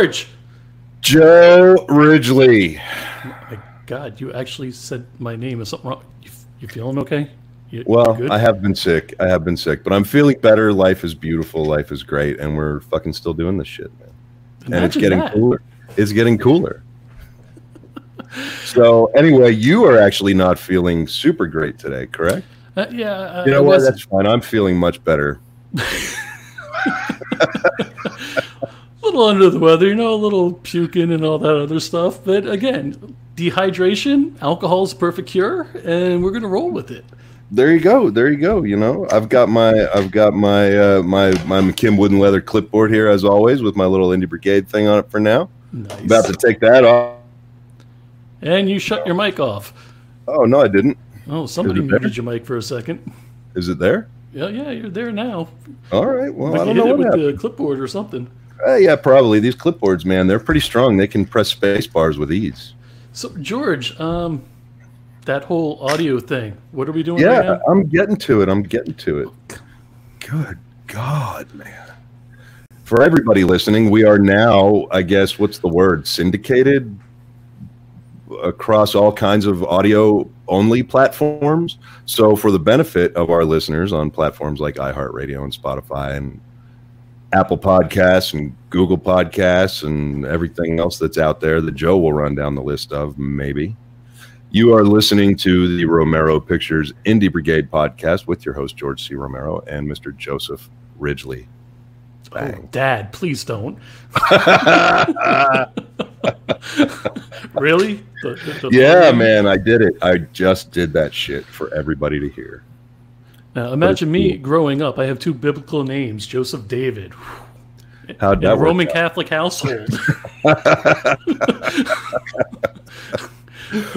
George. Joe Ridgely. My God, you actually said my name. Is something wrong? You, you feeling okay? You, Well, good? I have been sick. I have been sick, but I'm feeling better. Life is beautiful. Life is great, and we're fucking still doing this shit, man. and it's getting that. cooler. It's getting cooler. so anyway, you are actually not feeling super great today, correct? Uh, yeah, uh, You know I what? wasn't- That's fine. I'm feeling much better. a little under the weather, you know, a little puking and all that other stuff. But again, dehydration, alcohol's a perfect cure, and we're gonna roll with it. There you go. There you go. You know, I've got my I've got my uh, my my McKim wooden leather clipboard here as always with my little Indie Brigade thing on it for now. Nice. About to take that off. and you shut your mic off. Oh no, I didn't. Oh, somebody Is muted your mic for a second. Is it there? Yeah, yeah, you're there now. All right. Well, Like I don't know what with happened. the clipboard or something. Uh, yeah, probably. These clipboards, man, they're pretty strong. They can press space bars with ease. So, George, um, that whole audio thing. What are we doing Yeah, right now? I'm getting to it. I'm getting to it. Good God, man. For everybody listening, we are now, I guess, what's the word? Syndicated across all kinds of audio only platforms. So, for the benefit of our listeners on platforms like iHeartRadio and Spotify and Apple Podcasts and Google Podcasts and everything else that's out there that Joe will run down the list of, maybe. You are listening to the Romero Pictures Indie Brigade podcast with your host, George C. Romero, and Mr. Joseph Ridgely. Oh, Dad, please don't. really? The- the- the- Yeah, man, I did it. I just did that shit for everybody to hear. Now, imagine me cool. growing up. I have two biblical names, Joseph David, a that? Roman Catholic household.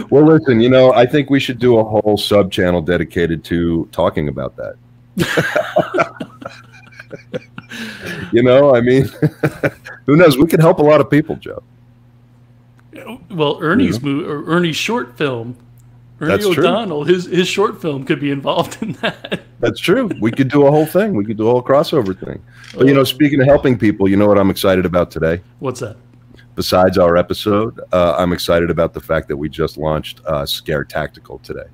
Well, listen, you know, I think we should do a whole sub channel dedicated to talking about that. you know, I mean, who knows? We could help a lot of people, Joe. well, Ernie's mo- or Ernie's short film, Ernie. O'Donnell, his his short film could be involved in that. That's true. We could do a whole thing. We could do a whole crossover thing. But you know, speaking of helping people, you know what I'm excited about today? What's that? Besides our episode, uh, I'm excited about the fact that we just launched uh, Scare Tactical today.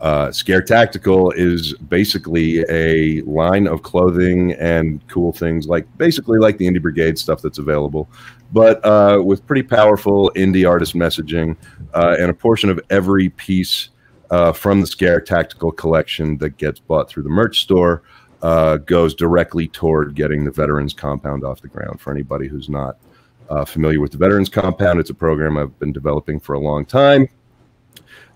Uh, Scare Tactical is basically a line of clothing and cool things like basically like the Indie Brigade stuff that's available, but uh, with pretty powerful indie artist messaging uh, and a portion of every piece uh, from the Scare Tactical collection that gets bought through the merch store uh, goes directly toward getting the Veterans Compound off the ground. For anybody who's not uh, familiar with the Veterans Compound, it's a program I've been developing for a long time.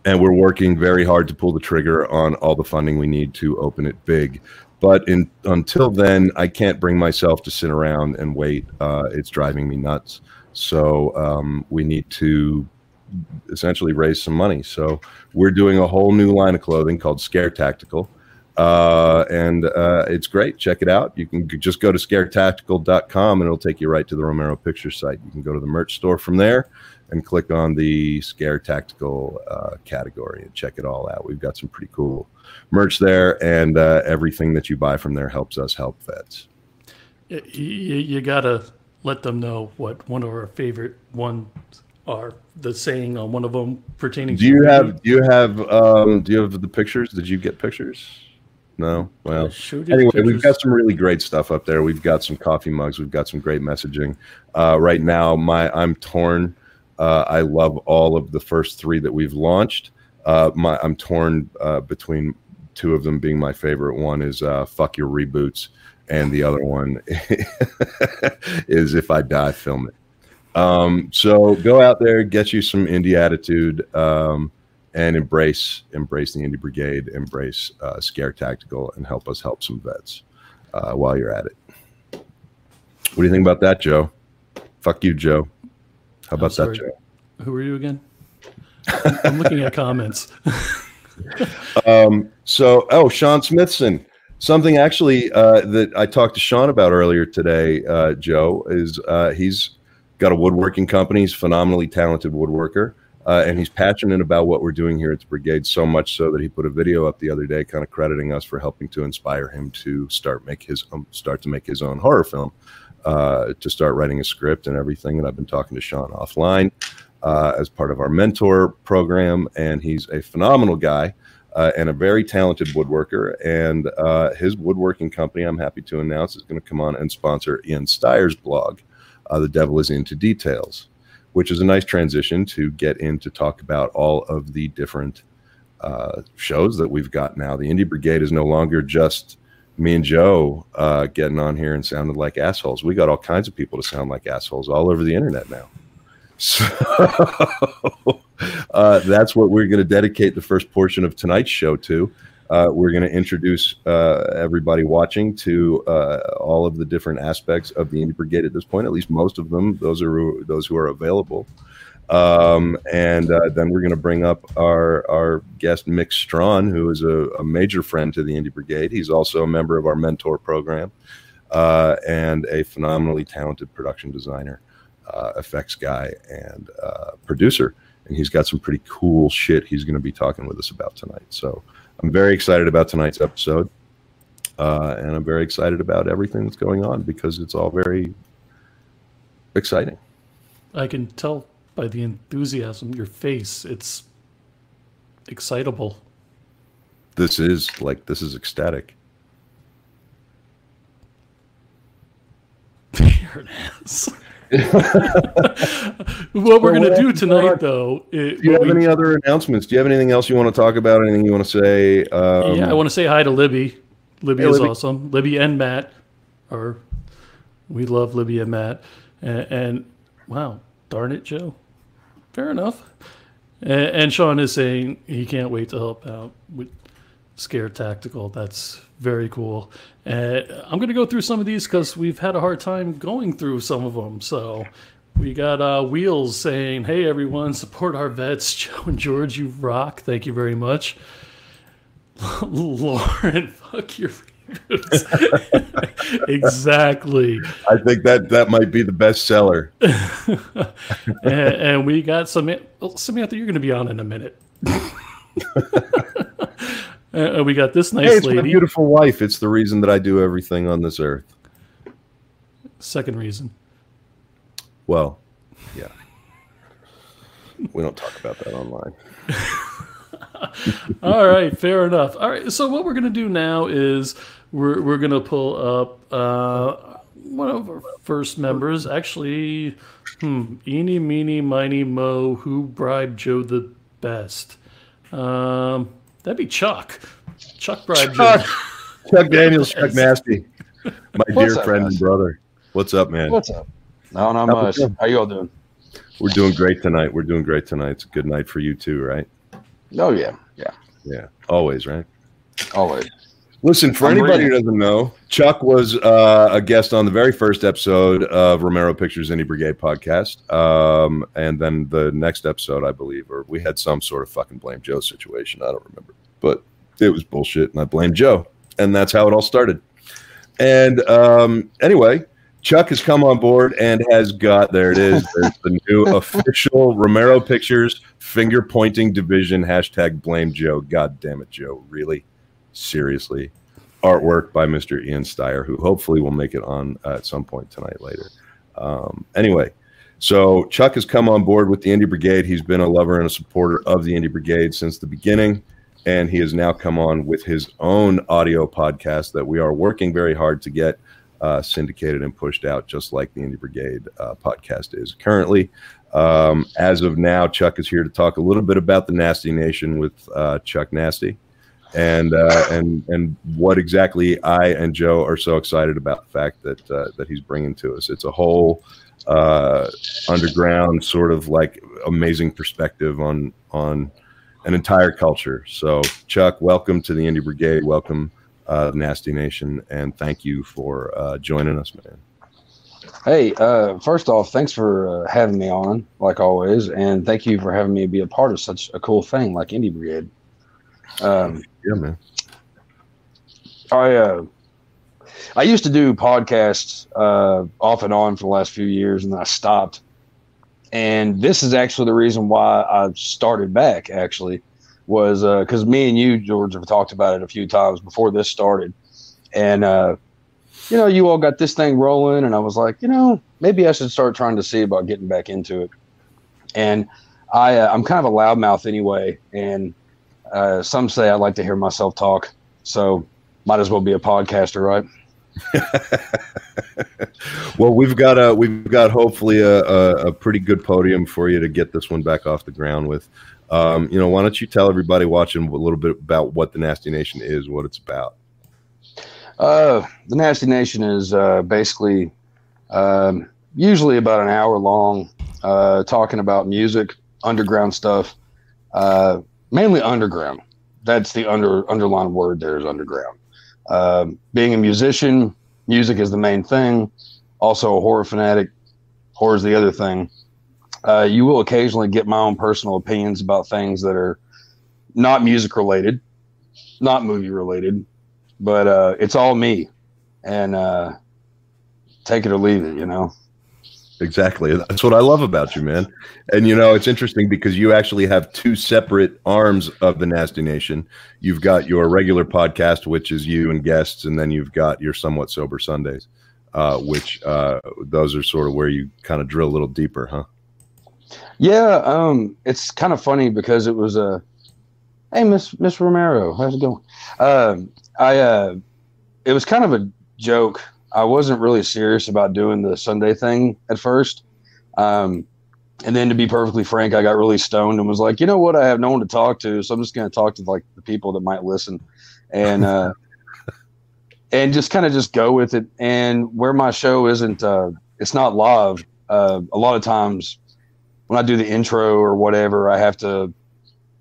And we're working very hard to pull the trigger on all the funding we need to open it big. But in, until then, I can't bring myself to sit around and wait. Uh, it's driving me nuts. So um, we need to essentially raise some money. So we're doing a whole new line of clothing called Scare Tactical. Uh, and uh, it's great. Check it out. You can just go to scaretactical.com and it'll take you right to the Romero Picture site. You can go to the merch store from there and click on the Scare Tactical uh, category and check it all out. We've got some pretty cool merch there, and uh, everything that you buy from there helps us help vets. Y- y- you gotta let them know what one of our favorite ones are. The saying on one of them pertaining. Do to you have do you have um, do you have the pictures? Did you get pictures? No. Well, you anyway, we've got some really great stuff up there. We've got some coffee mugs. We've got some great messaging. Uh, right now, my I'm torn. Uh, I love all of the first three that we've launched. Uh, my I'm torn uh, between two of them being my favorite. One is uh, "Fuck Your Reboots," and the other one is "If I Die, Film It." Um, so go out there, get you some indie attitude, um, and embrace embrace the indie brigade, embrace uh, Scare Tactical, and help us help some vets uh, while you're at it. What do you think about that, Joe? Fuck you, Joe. How about that. Joe? Who are you again? I'm- I'm looking at comments. Um, so, oh, Sean Smithson. Something actually uh, that I talked to Sean about earlier today, uh, Joe, is uh, he's got a woodworking company. He's a phenomenally talented woodworker, uh, and he's passionate about what we're doing here at the brigade. So much so that he put a video up the other day, kind of crediting us for helping to inspire him to start make his um, start to make his own horror film. Uh, to start writing a script and everything. And I've been talking to Sean offline uh, as part of our mentor program, and he's a phenomenal guy. Uh, and a very talented woodworker. And uh, his woodworking company, I'm happy to announce, is going to come on and sponsor Ian Steyer's blog, uh, The Devil is Into Details, which is a nice transition to get in to talk about all of the different uh, shows that we've got now. The Indie Brigade is no longer just me and Joe uh, getting on here and sounding like assholes. We got all kinds of people to sound like assholes all over the internet now. So uh, that's what we're going to dedicate the first portion of tonight's show to. Uh, we're going to introduce uh, everybody watching to uh, all of the different aspects of the Indie Brigade at this point. At least most of them. Those are those who are available. Um, and uh, then we're going to bring up our our guest Mick Strawn, who is a, a, major friend to the Indie Brigade. He's also a member of our mentor program uh, and a phenomenally talented production designer, uh, effects guy, and producer and he's got some pretty cool shit he's going to be talking with us about tonight. So I'm very excited about tonight's episode, uh, and I'm very excited about everything that's going on because it's all very exciting. I can tell by the enthusiasm, your face. It's excitable. This is like this is ecstatic. Here it is. what we're going to do tonight, though. It, do you have we, any other announcements? Do you have anything else you want to talk about? Anything you want to say? Um, yeah, I want to say hi to Libby. Libby hey, is Libby. awesome. Libby and Matt are. We love Libby and Matt. And, and wow, darn it, Joe. Fair enough. And, and Sean is saying he can't wait to help out with Scare Tactical. That's very cool. I'm going to go through some of these because we've had a hard time going through some of them. So we got uh, Wheels saying, Hey, everyone, support our vets. Joe and George, you rock. Thank you very much. Lauren, fuck your exactly. I think that that might be the best seller. and, and, we got some Samantha. You're going to be on in a minute. Uh, we got this nice hey, it's lady. my beautiful wife. It's the reason that I do everything on this earth. Second reason. Well, yeah. we don't talk about that online. All right, fair enough. All right, so what we're going to do now is we're we're going to pull up uh, one of our first members. Actually, hmm, eeny, meeny, miny, mo, who bribed Joe the best? Um, That'd be Chuck. Chuck bribed Chuck, Chuck Daniels, Chuck Nasty, my What's dear up, friend guys? and brother. What's up, man? What's up? No, not much. How you all doing? We're doing great tonight. We're doing great tonight. It's a good night for you too, right? Oh yeah, yeah, yeah. Always, right? Always. Listen, for I'm anybody who doesn't know, Chuck was uh, a guest on the very first episode of Romero Pictures Indie Brigade podcast. Um, and then the next episode, I believe, or we had some sort of fucking blame Joe situation. I don't remember, but it was bullshit. And I blamed Joe. And that's how it all started. And um, anyway, Chuck has come on board and has got there it is. There's the new official Romero Pictures finger pointing division hashtag blame Joe. God damn it, Joe. Really? seriously. Artwork by Mr. Ian Steyer, who hopefully will make it on uh, at some point tonight later. Um, anyway, so Chuck has come on board with the Indie Brigade. He's been a lover and a supporter of the Indie Brigade since the beginning, and he has now come on with his own audio podcast that we are working very hard to get uh, syndicated and pushed out, just like the Indie Brigade uh, podcast is currently. Um, as of now, Chuck is here to talk a little bit about the Nasty Nation with uh, Chuck Nasty and uh, and and what exactly I and Joe are so excited about the fact that uh, that he's bringing to us. It's a whole uh, underground sort of like amazing perspective on on an entire culture. So, Chuck, welcome to the Indie Brigade. Welcome, uh, Nasty Nation, and thank you for uh, joining us, man. Hey, uh, first off, thanks for uh, having me on, like always, and thank you for having me be a part of such a cool thing like Indie Brigade. Um, yeah, man. I uh, I used to do podcasts uh, off and on for the last few years, and then I stopped. And this is actually the reason why I started back. Actually, was because uh, me and you, George, have talked about it a few times before this started, and uh, you know, you all got this thing rolling, and I was like, you know, maybe I should start trying to see about getting back into it. And I, uh, I'm kind of a loudmouth anyway, and uh, some say I like to hear myself talk, so might as well be a podcaster, right? well, we've got a we've got hopefully a, a, a, pretty good podium for you to get this one back off the ground with. Um, you know, why don't you tell everybody watching a little bit about what the Nasty Nation is, what it's about? Uh, the Nasty Nation is uh, basically um, usually about an hour long, uh, talking about music, underground stuff, uh, mainly underground. That's the under underlying word. There is underground. Um, being a musician, music is the main thing. Also, a horror fanatic. Horror is the other thing. Uh, you will occasionally get my own personal opinions about things that are not music related, not movie related, but uh, it's all me. And uh, take it or leave it, you know. Exactly. That's what I love about you, man. And you know, it's interesting because you actually have two separate arms of the Nasty Nation. You've got your regular podcast, which is you and guests, and then you've got your somewhat sober Sundays, uh, which uh, those are sort of where you kind of drill a little deeper, huh? Yeah, um, it's kind of funny because it was a, uh, hey, Miss Miss Romero, how's it going? Uh, I, uh, it was kind of a joke I wasn't really serious about doing the Sunday thing at first. Um, and then to be perfectly frank, I got really stoned and was like, you know what? I have no one to talk to, so I'm just going to talk to like the people that might listen, and uh, and just kind of just go with it. And where my show isn't, uh, it's not live. Uh, a lot of times when I do the intro or whatever, I have to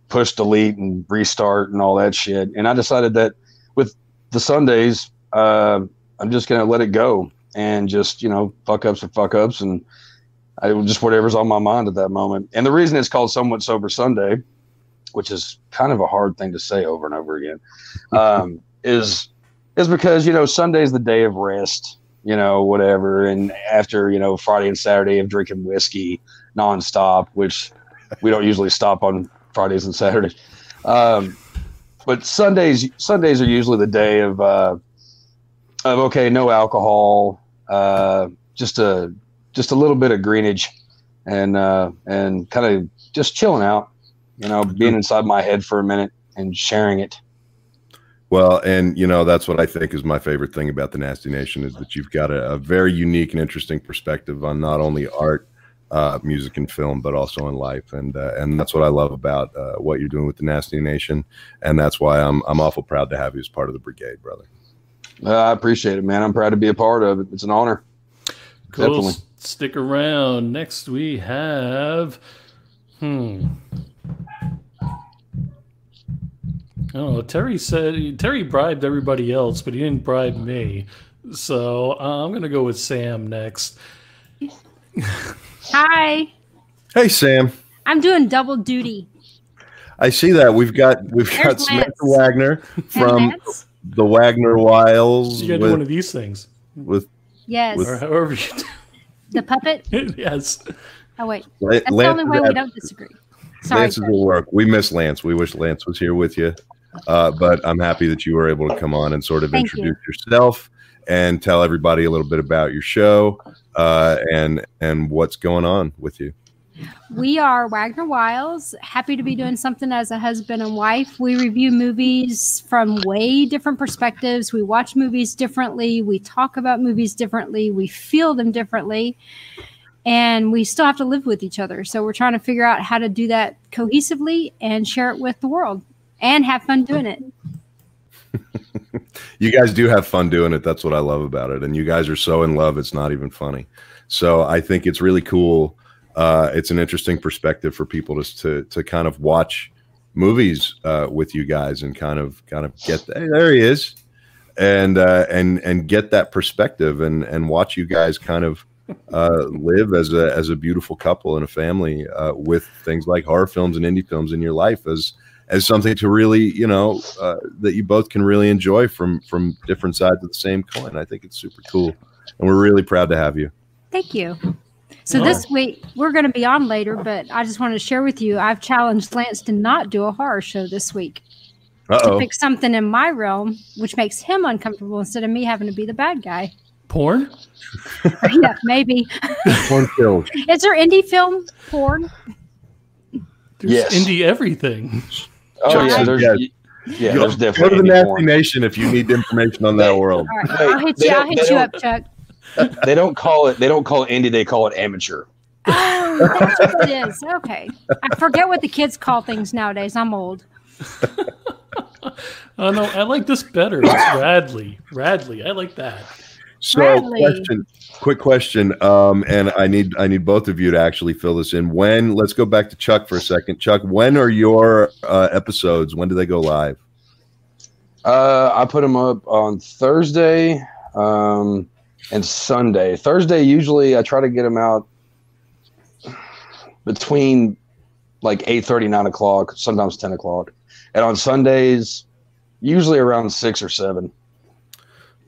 push delete and restart and all that shit. And I decided that with the Sundays, uh, I'm just gonna let it go and just you know fuck ups and fuck ups and I just whatever's on my mind at that moment. And the reason it's called Somewhat Sober Sunday, which is kind of a hard thing to say over and over again, um, is is because you know Sunday's the day of rest, you know whatever, and after you know Friday and Saturday of drinking whiskey nonstop, which we don't usually stop on Fridays and Saturdays. Um, but Sundays Sundays are usually the day of uh, of okay, no alcohol, uh, just a just a little bit of greenage, and uh, and kind of just chilling out, you know, being inside my head for a minute and sharing it. Well, and you know that's what I think is my favorite thing about the Nasty Nation is that you've got a, a very unique and interesting perspective on not only art, uh, music, and film, but also in life, and uh, and that's what I love about uh, what you're doing with the Nasty Nation, and that's why I'm I'm awful proud to have you as part of the brigade, brother. Uh, I appreciate it, man. I'm proud to be a part of it. It's an honor. Cool. Definitely. Stick around. Next, we have. Hmm. Oh, Terry said Terry bribed everybody else, but he didn't bribe me. So uh, I'm going to go with Sam next. Hi. Hey, Sam. I'm doing double duty. I see that we've got we've There's got Samantha Wagner from the Wagner Wiles. You got to do one of these things with yes, with, or however you do. The puppet. yes. Oh wait, that's Lance, the only way we don't disagree. Sorry, Lance will work. We miss Lance. We wish Lance was here with you, uh, but I'm happy that you were able to come on and sort of Thank introduce you. yourself and tell everybody a little bit about your show uh, and and what's going on with you. We are Wagner Wiles, happy to be doing something as a husband and wife. We review movies from way different perspectives. We watch movies differently. We talk about movies differently. We feel them differently. And we still have to live with each other. So we're trying to figure out how to do that cohesively and share it with the world and have fun doing it. you guys do have fun doing it. That's what I love about it. And you guys are so in love, it's not even funny. So I think it's really cool uh, it's an interesting perspective for people to to, to kind of watch movies uh, with you guys and kind of kind of get hey, there he is and uh, and and get that perspective and and watch you guys kind of uh, live as a as a beautiful couple and a family uh, with things like horror films and indie films in your life as as something to really you know uh, that you both can really enjoy from from different sides of the same coin. I think it's super cool, and we're really proud to have you. Thank you. So oh. this week we're going to be on later, but I just wanted to share with you. I've challenged Lance to not do a horror show this week. to Uh-oh. pick something in my realm, which makes him uncomfortable instead of me having to be the bad guy. Porn? yeah, maybe. Porn film. Is there indie film porn? There's Yes. indie everything. Oh Chuck yeah, said there's yes. yeah, Go- there's Go to the indie Nasty porn. Nation if you need information on that world. All right, I'll hit they you. I'll don't- hit you up, Chuck. They don't call it they don't call it indie, they call it amateur. Oh, that's what it is. Okay. I forget what the kids call things nowadays. I'm old. Oh no, I like this better. It's Radley. Radley. I like that. So, Bradley. question, quick question, um, and I need I need both of you to actually fill this in. When? Let's go back to Chuck for a second. Chuck, when are your uh, episodes? When do they go live? Uh, I put them up on Thursday um, and Sunday. Thursday, usually I try to get them out between like 8 9 o'clock, sometimes 10 o'clock. And on Sundays, usually around 6 or 7.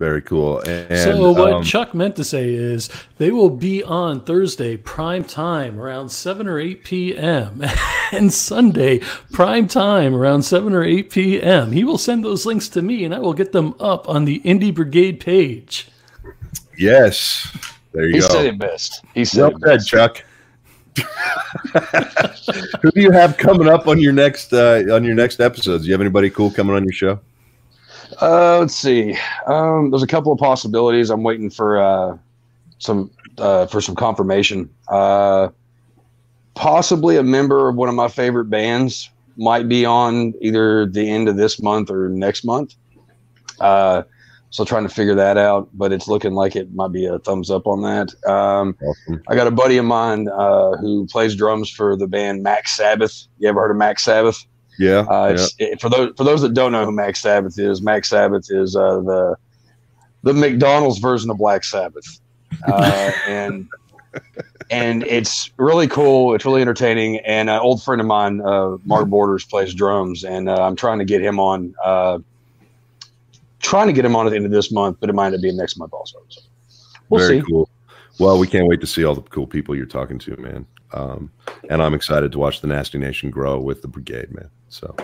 Very cool. And so what um, Chuck meant to say is they will be on Thursday prime time around 7 or 8 p.m. and Sunday prime time around 7 or 8 p.m. He will send those links to me and I will get them up on the Indie Brigade page. yes, there you He go. said it best. He said Well it said, best. Chuck. Who do you have coming up on your next uh, on your next episodes? Do you have anybody cool coming on your show? Uh, let's see. Um, there's a couple of possibilities. I'm waiting for uh, some uh, for some confirmation. Uh, possibly a member of one of my favorite bands might be on either the end of this month or next month. Uh, so trying to figure that out, but it's looking like it might be a thumbs up on that. Um, Awesome. I got a buddy of mine uh, who plays drums for the band Mac Sabbath. You ever heard of Mac Sabbath? Yeah, Uh, yeah. it's, it, for those for those that don't know who Mac Sabbath is, Mac Sabbath is uh, the the McDonald's version of Black Sabbath, uh, and and it's really cool. It's really entertaining. And an old friend of mine, uh, Mark Borders, plays drums, and uh, I'm trying to get him on. Uh, trying to get him on at the end of this month, but it might end up being next month also. So we'll Very see. cool. Well, we can't wait to see all the cool people you're talking to, man. Um, and I'm excited to watch the Nasty Nation grow with the brigade, man. So,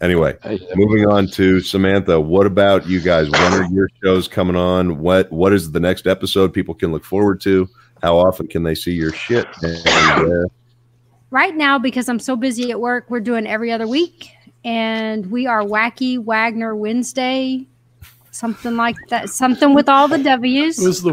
anyway, moving on to Samantha. What about you guys? When are your shows coming on? What What is the next episode people can look forward to? How often can they see your shit? And, uh, Right now, because I'm so busy at work, we're doing every other week. And we are Wacky Wagner Wednesday. Something like that. Something with all the W's. It was the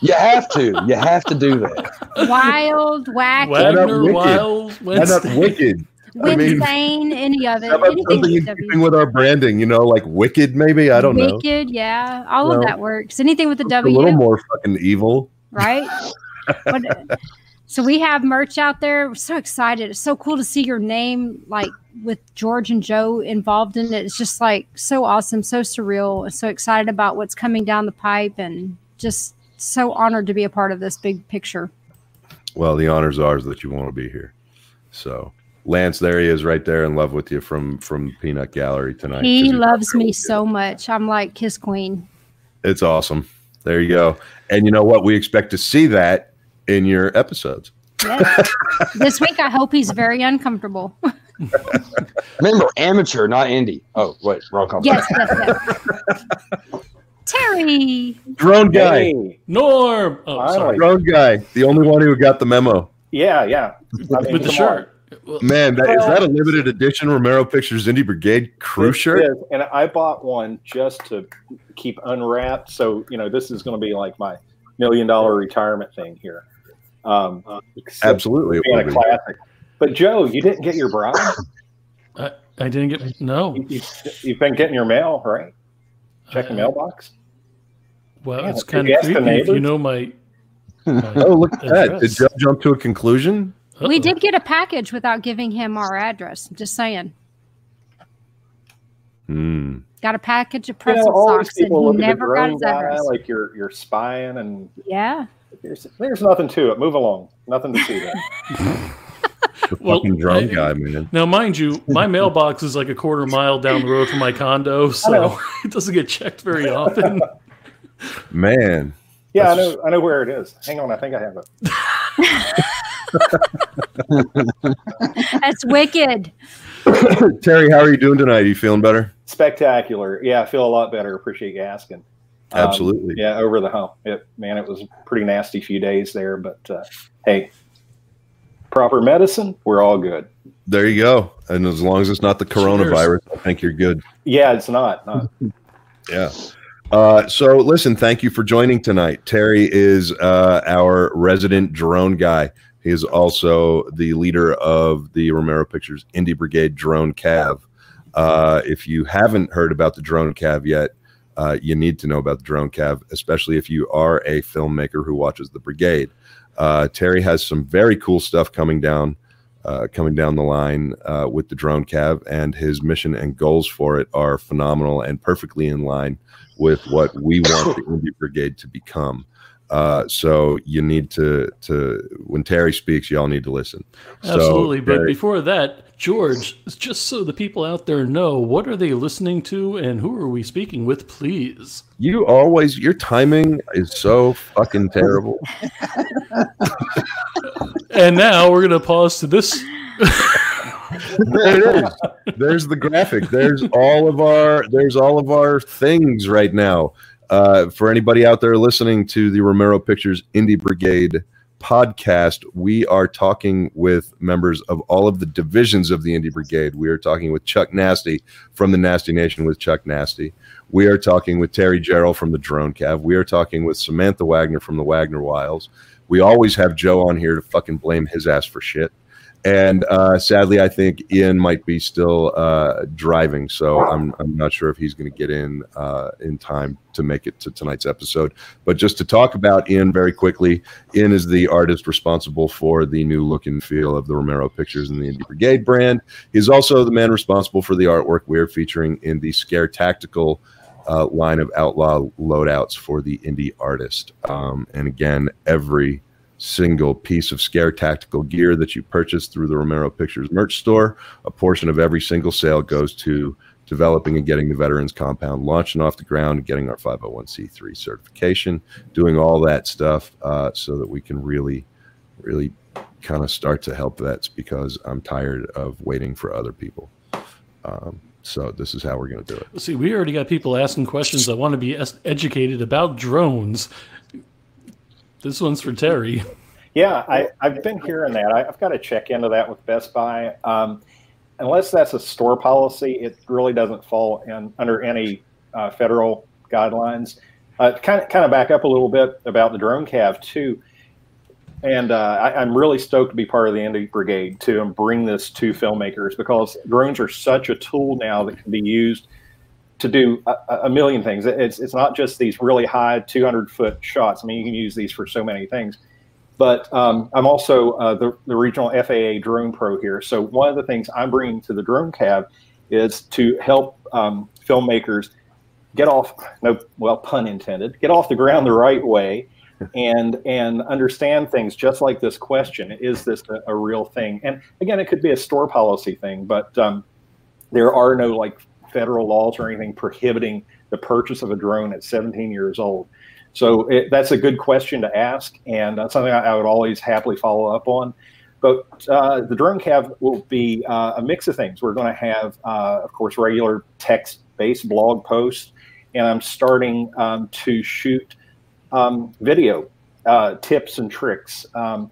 You have to. You have to do that. Wild, wacky, Why not Wagner Wicked? Wild not Wednesday. wicked? I mean- Winsane, any of it. How Anything with keeping with our branding? You know, like wicked, maybe. I don't know. Wicked, yeah. All No. of that works. Anything with the A little W, more fucking evil. right? What- so we have merch out there. We're so excited. It's so cool to see your name like with George and Joe involved in it. It's just like so awesome, so surreal, and so excited about what's coming down the pipe and just so honored to be a part of this big picture. Well, the honor's ours that you want to be here. So, Lance, there he is, right there, in love with you from from Peanut Gallery tonight. He loves me so much. I'm like his queen. It's awesome. There you go. And you know what? We expect to see that in your episodes. Yes. this week, I hope he's very uncomfortable. Remember, amateur, not indie. Oh, wait, wrong company. Yes, yes, yes. Terry. Drone guy, Hey, Norm. Oh, Finally. sorry. drone guy, the only one who got the memo. yeah, yeah. I mean, With the shirt. Well, Man, that, is that a limited edition Romero Pictures Indie Brigade on. crew It shirt? is, and I bought one just to keep unwrapped. So you know, this is going to be like my million dollar retirement thing here. Um, Absolutely. it being a be. classic. But Joe, you didn't get your bride. I, I didn't get no. You, have been getting your mail, right? Check the Uh, mailbox. Well, Yeah, it's kind of creepy if you know my. my Oh, look at that. Did. Joe jump to a conclusion? We Uh-oh. did get a package without giving him our address. Just saying. Hmm. Got a package of You know, all these socks and people he look at the never got drone his guy like you're you're spying, and yeah. There's, there's nothing to it. Move along. Nothing to see there. The Well, fucking drone I- guy, man. Now, mind you, my mailbox is like a quarter mile down the road from my condo, so it doesn't get checked very often. Man. Yeah, I That's- know. I know where it is. Hang on, I think I have it. That's wicked. Terry, how are you doing tonight? Are you feeling better? Spectacular. Yeah, I feel a lot better. Appreciate you asking. Um, Absolutely. yeah, over the hump. It, man, it was a pretty nasty few days there, but uh, hey, proper medicine, we're all good. There you go. And as long as it's not the coronavirus, I think you're good. Yeah, it's not. not. Yeah. Uh, so listen, thank you for joining tonight. Terry is uh, our resident drone guy. He is also the leader of the Romero Pictures Indie Brigade Drone Cav. Uh, if you haven't heard about the Drone Cav yet, uh, you need to know about the Drone Cav, especially if you are a filmmaker who watches the Brigade. Uh, Terry has some very cool stuff coming down, uh, coming down the line uh, with the Drone Cav, and his mission and goals for it are phenomenal and perfectly in line with what we want the Indie Brigade to become. Uh, so you need to to when Terry speaks, y'all need to listen. Absolutely. So, but Terry- before that, George, just so the people out there know, what are they listening to and who are we speaking with, please? you always your timing is so fucking terrible. And now we're going to pause to this. there it is. There's the graphic. There's all of our there's all of our things right now. Uh, for anybody out there listening to the Romero Pictures Indie Brigade podcast, we are talking with members of all of the divisions of the Indie Brigade. We are talking with Chuck Nasty from the Nasty Nation with Chuck Nasty. We are talking with Terry Gerald from the Drone Cav. We are talking with Samantha Wagner from the Wagner Wiles. We always have Joe on here to fucking blame his ass for shit. And uh, sadly, I think Ian might be still uh, driving, so I'm, I'm not sure if he's going to get in uh, in time to make it to tonight's episode. But just to talk about Ian very quickly, Ian is the artist responsible for the new look and feel of the Romero Pictures and the Indie Brigade brand. He's also the man responsible for the artwork we're featuring in the Scare Tactical uh, line of outlaw loadouts for the indie artist. Um, and again, every single piece of scare tactical gear that you purchase through the Romero Pictures merch store, a portion of every single sale goes to developing and getting the Veterans Compound launching off the ground, getting our 501c3 certification, doing all that stuff uh, so that we can really, really kind of start to help vets because I'm tired of waiting for other people. Um, so this is how we're going to do it. See, we already got people asking questions that want to be educated about drones. This one's for Terry. Yeah, I, I've been hearing that. I, I've got to check into that with Best Buy. Um, unless that's a store policy, it really doesn't fall in, under any uh, federal guidelines. Uh, kind of kind of back up a little bit about the drone cav too, and uh, I, I'm really stoked to be part of the Indie Brigade too and bring this to filmmakers because drones are such a tool now that can be used to do a, a million things. It's it's not just these really high 200 foot shots. I mean, you can use these for so many things. But um, I'm also uh, the, the regional FAA drone pro here. So one of the things I'm bringing to the drone cav is to help um, filmmakers get off no well pun intended get off the ground the right way and and understand things just like this question is this a, a real thing and again it could be a store policy thing but um, there are no like federal laws or anything prohibiting the purchase of a drone at 17 years old. So it, that's a good question to ask and that's something I, I would always happily follow up on. But uh, the drone cav will be uh, a mix of things. We're going to have uh, of course regular text based blog posts and I'm starting um, to shoot um, video uh, tips and tricks. Um,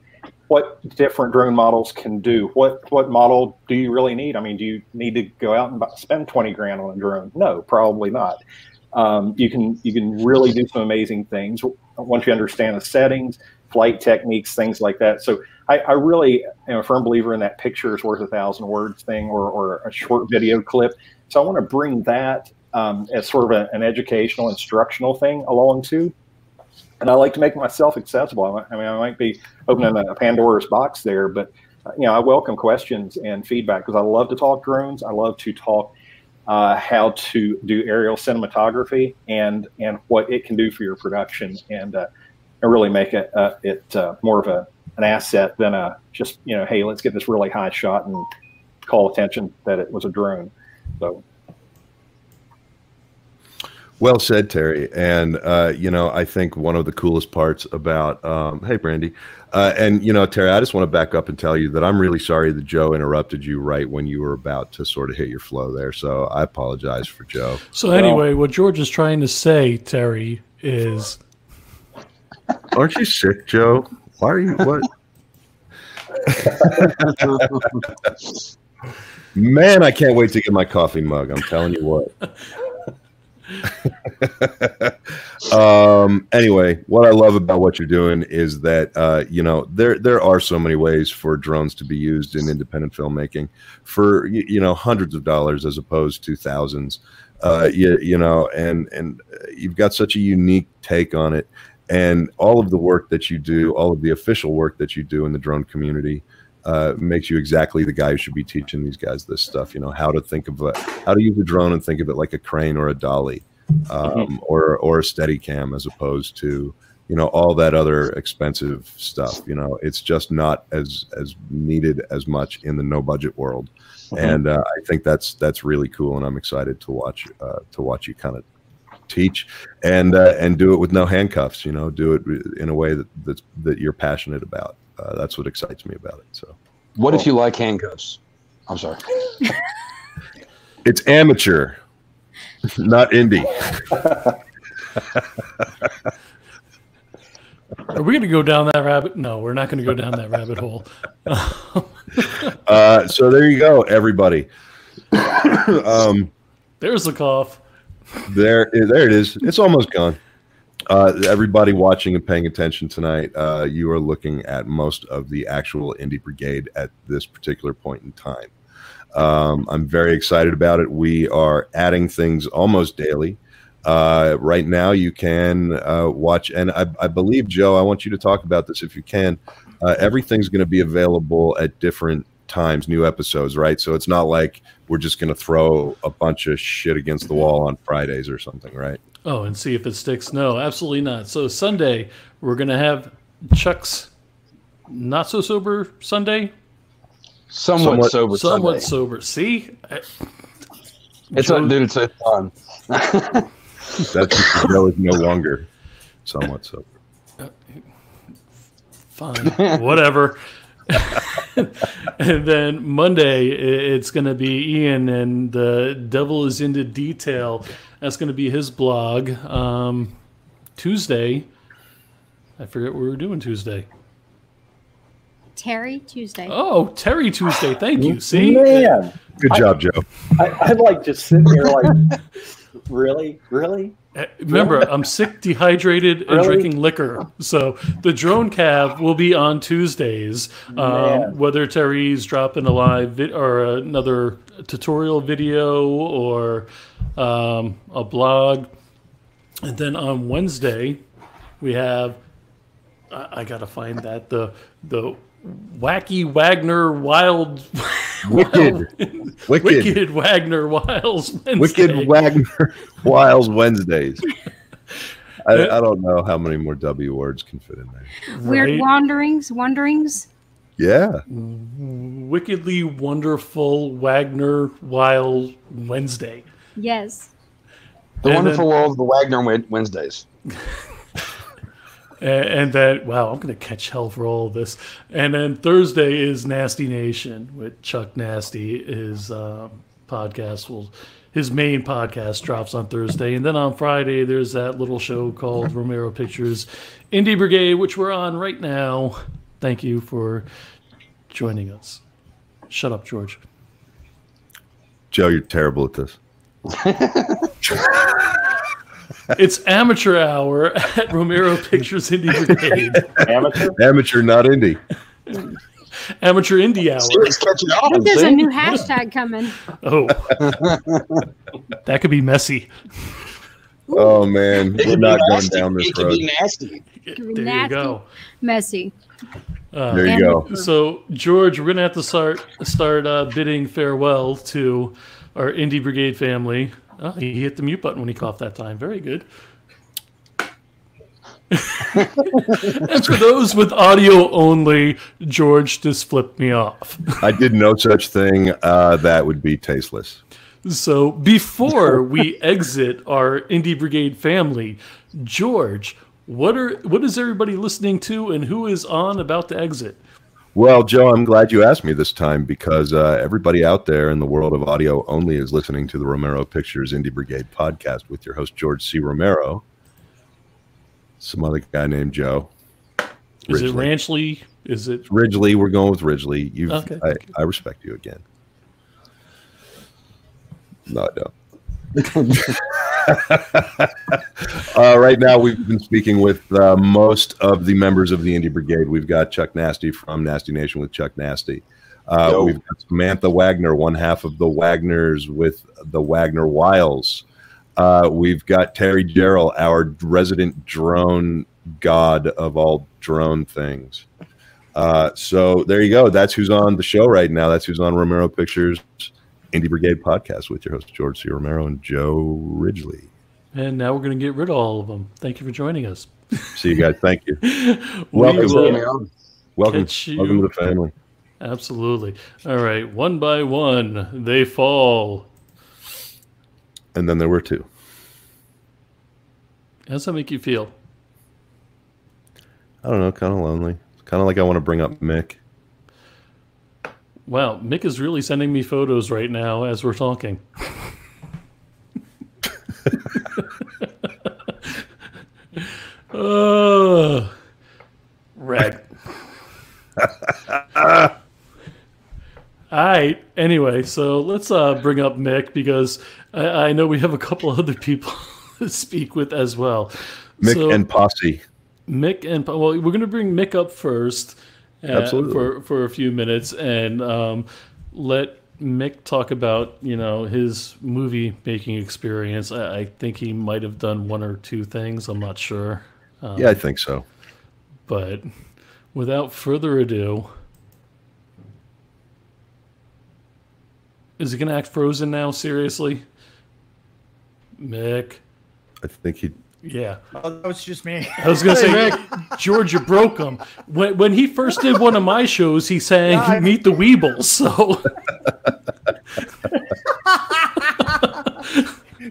what different drone models can do? What what model do you really need? I mean, do you need to go out and spend twenty grand on a drone? No, probably not. Um, you can you can really do some amazing things once you understand the settings, flight techniques, things like that. So I, I really am a firm believer in that picture is worth a thousand words thing or, or a short video clip. So I want to bring that um, as sort of a, an educational, instructional thing along too. And I like to make myself accessible. I mean, I might be opening a Pandora's box there, but uh, you know, I welcome questions and feedback because I love to talk drones. I love to talk uh, how to do aerial cinematography and and what it can do for your production and uh, and really make it uh, it uh, more of a an asset than a just you know, hey, let's get this really high shot and call attention that it was a drone. So Well said, Terry. And uh, you know, I think one of the coolest parts about um, hey, Brandy, uh, and you know, Terry, I just want to back up and tell you that I'm really sorry that Joe interrupted you right when you were about to sort of hit your flow there. So I apologize for Joe. So anyway, what George is trying to say, Terry, is Aren't you sick, Joe? Why are you what? Man, I can't wait to get my coffee mug. I'm telling you what. um, anyway, what I love about what you're doing is that uh, you know there there are so many ways for drones to be used in independent filmmaking for you, know hundreds of dollars as opposed to thousands. Uh, you, you know, and and you've got such a unique take on it, and all of the work that you do, all of the official work that you do in the drone community uh, makes you exactly the guy who should be teaching these guys this stuff. You know how to think of a, how to use a drone and think of it like a crane or a dolly, um, mm-hmm. or or a steady cam as opposed to you know all that other expensive stuff. You know it's just not as as needed as much in the no budget world, mm-hmm. and uh, I think that's that's really cool, and I'm excited to watch uh, to watch you kind of teach and uh, and do it with no handcuffs. You know, do it in a way that that's, that you're passionate about uh, that's what excites me about it. So, what well, if you like handcuffs? I'm sorry. it's amateur, not indie. Are we going to go down that rabbit? No, we're not going to go down that rabbit hole. uh, so there you go, everybody. um, There's the cough. There, there it is. It's almost gone. Uh, everybody watching and paying attention tonight, uh, you are looking at most of the actual Indie Brigade at this particular point in time. Um, I'm very excited about it. We are adding things almost daily. Uh, right now, you can uh, watch, and I, I, believe, Joe, I want you to talk about this if you can. Uh, everything's going to be available at different times, new episodes, right? So it's not like we're just going to throw a bunch of shit against the wall on Fridays or something, right? Oh, and see if it sticks. No, absolutely not. So Sunday, we're gonna have Chuck's not so sober Sunday. Somewhat, somewhat sober. Somewhat Sunday. sober. See, it's Joe, dude. It's fun. That's Joe is no longer somewhat sober. fine, whatever. and then Monday, it's going to be Ian, and the devil is into detail. That's going to be his blog. Um, Tuesday, I forget what we were doing Tuesday. Terry Tuesday. Oh, Terry Tuesday. Thank you. See, man, good job, I, Joe. I, would like just sitting here like, really, really. Uh, remember, I'm sick, dehydrated, and really? drinking liquor. So the drone cav will be on Tuesdays. Um, whether Terry's dropping a live vid- or another tutorial video or um, a blog, and then on Wednesday we have. I, I gotta find that the the wacky Wagner wild wicked wicked, wicked Wagner Wiles Wednesday. wicked Wagner Wiles Wednesdays. I, I, don't know how many more W words can fit in there. Weird right? wanderings, wanderings. Yeah. Wickedly wonderful Wagner Wild Wednesday. Yes. The and wonderful then, world of the Wagner Wednesdays. And, and then wow, I'm gonna catch hell for all of this. And then Thursday is Nasty Nation with Chuck Nasty. His um, podcast will his main podcast drops on Thursday, and then on Friday there's that little show called Romero Pictures Indie Brigade, which we're on right now. Thank you for joining us. Shut up, George. Joe, you're terrible at this. it's amateur hour at Romero Pictures Indie Brigade. Amateur, amateur, not indie. Amateur indie hour. I think there's a new hashtag coming. Oh, that could be messy. Oh man, we're not going down this road. It could Be nasty. There nasty, you go. Messy. Uh, there you go. So George, we're gonna have to start start uh, bidding farewell to our Indie Brigade family. Oh, he hit the mute button when he coughed that time. Very good. and for those with audio only, George just flipped me off. I did no such thing. Uh, that would be tasteless. So before we exit our Indie Brigade family, George, what are what is everybody listening to, and who is on about to exit? Well, Joe, I'm glad you asked me this time because uh, everybody out there in the world of audio only is listening to the Romero Pictures Indie Brigade podcast with your host George C. Romero, some other guy named Joe. Is it Ranchley? Is it Ridgely? We're going with Ridgely. You, Okay. I, I respect you again. No, I don't. uh, right now, we've been speaking with uh, most of the members of the Indie Brigade. We've got Chuck Nasty from Nasty Nation with Chuck Nasty. Uh, we've got Samantha Wagner, one half of the Wagners with the Wagner Wiles. Uh, we've got Terry Gerald, our resident drone god of all drone things. Uh, so there you go. That's who's on the show right now. That's who's on Romero Pictures Indie Brigade podcast with your host George C. Romero and Joe Ridgely. And now we're going to get rid of all of them. Thank you for joining us. See you guys. Thank you. We Welcome. will- Welcome. You. Welcome to the family. absolutely. All right, one by one, they fall. And then there were two. How does that make you feel? I don't know. Kind of lonely. Kind of like I want to bring up Mick. Wow, Mick is really sending me photos right now as we're talking. uh, rag. All right. Anyway, so let's uh, bring up Mick because I, I know we have a couple other people to speak with as well. Mick So- and Posse. Mick and well, we're going to bring Mick up first, Absolutely. for for a few minutes, and um, let Mick talk about you know his movie making experience. I, I think he might have done one or two things. I'm not sure, um, Yeah, I think so. but without further ado, is he going to act frozen now? Seriously, Mick? I think he. Yeah. Oh, that was just me. I was gonna say, George, you broke him. When when he first did one of my shows, he sang Yeah, I- "Meet the Weebles." So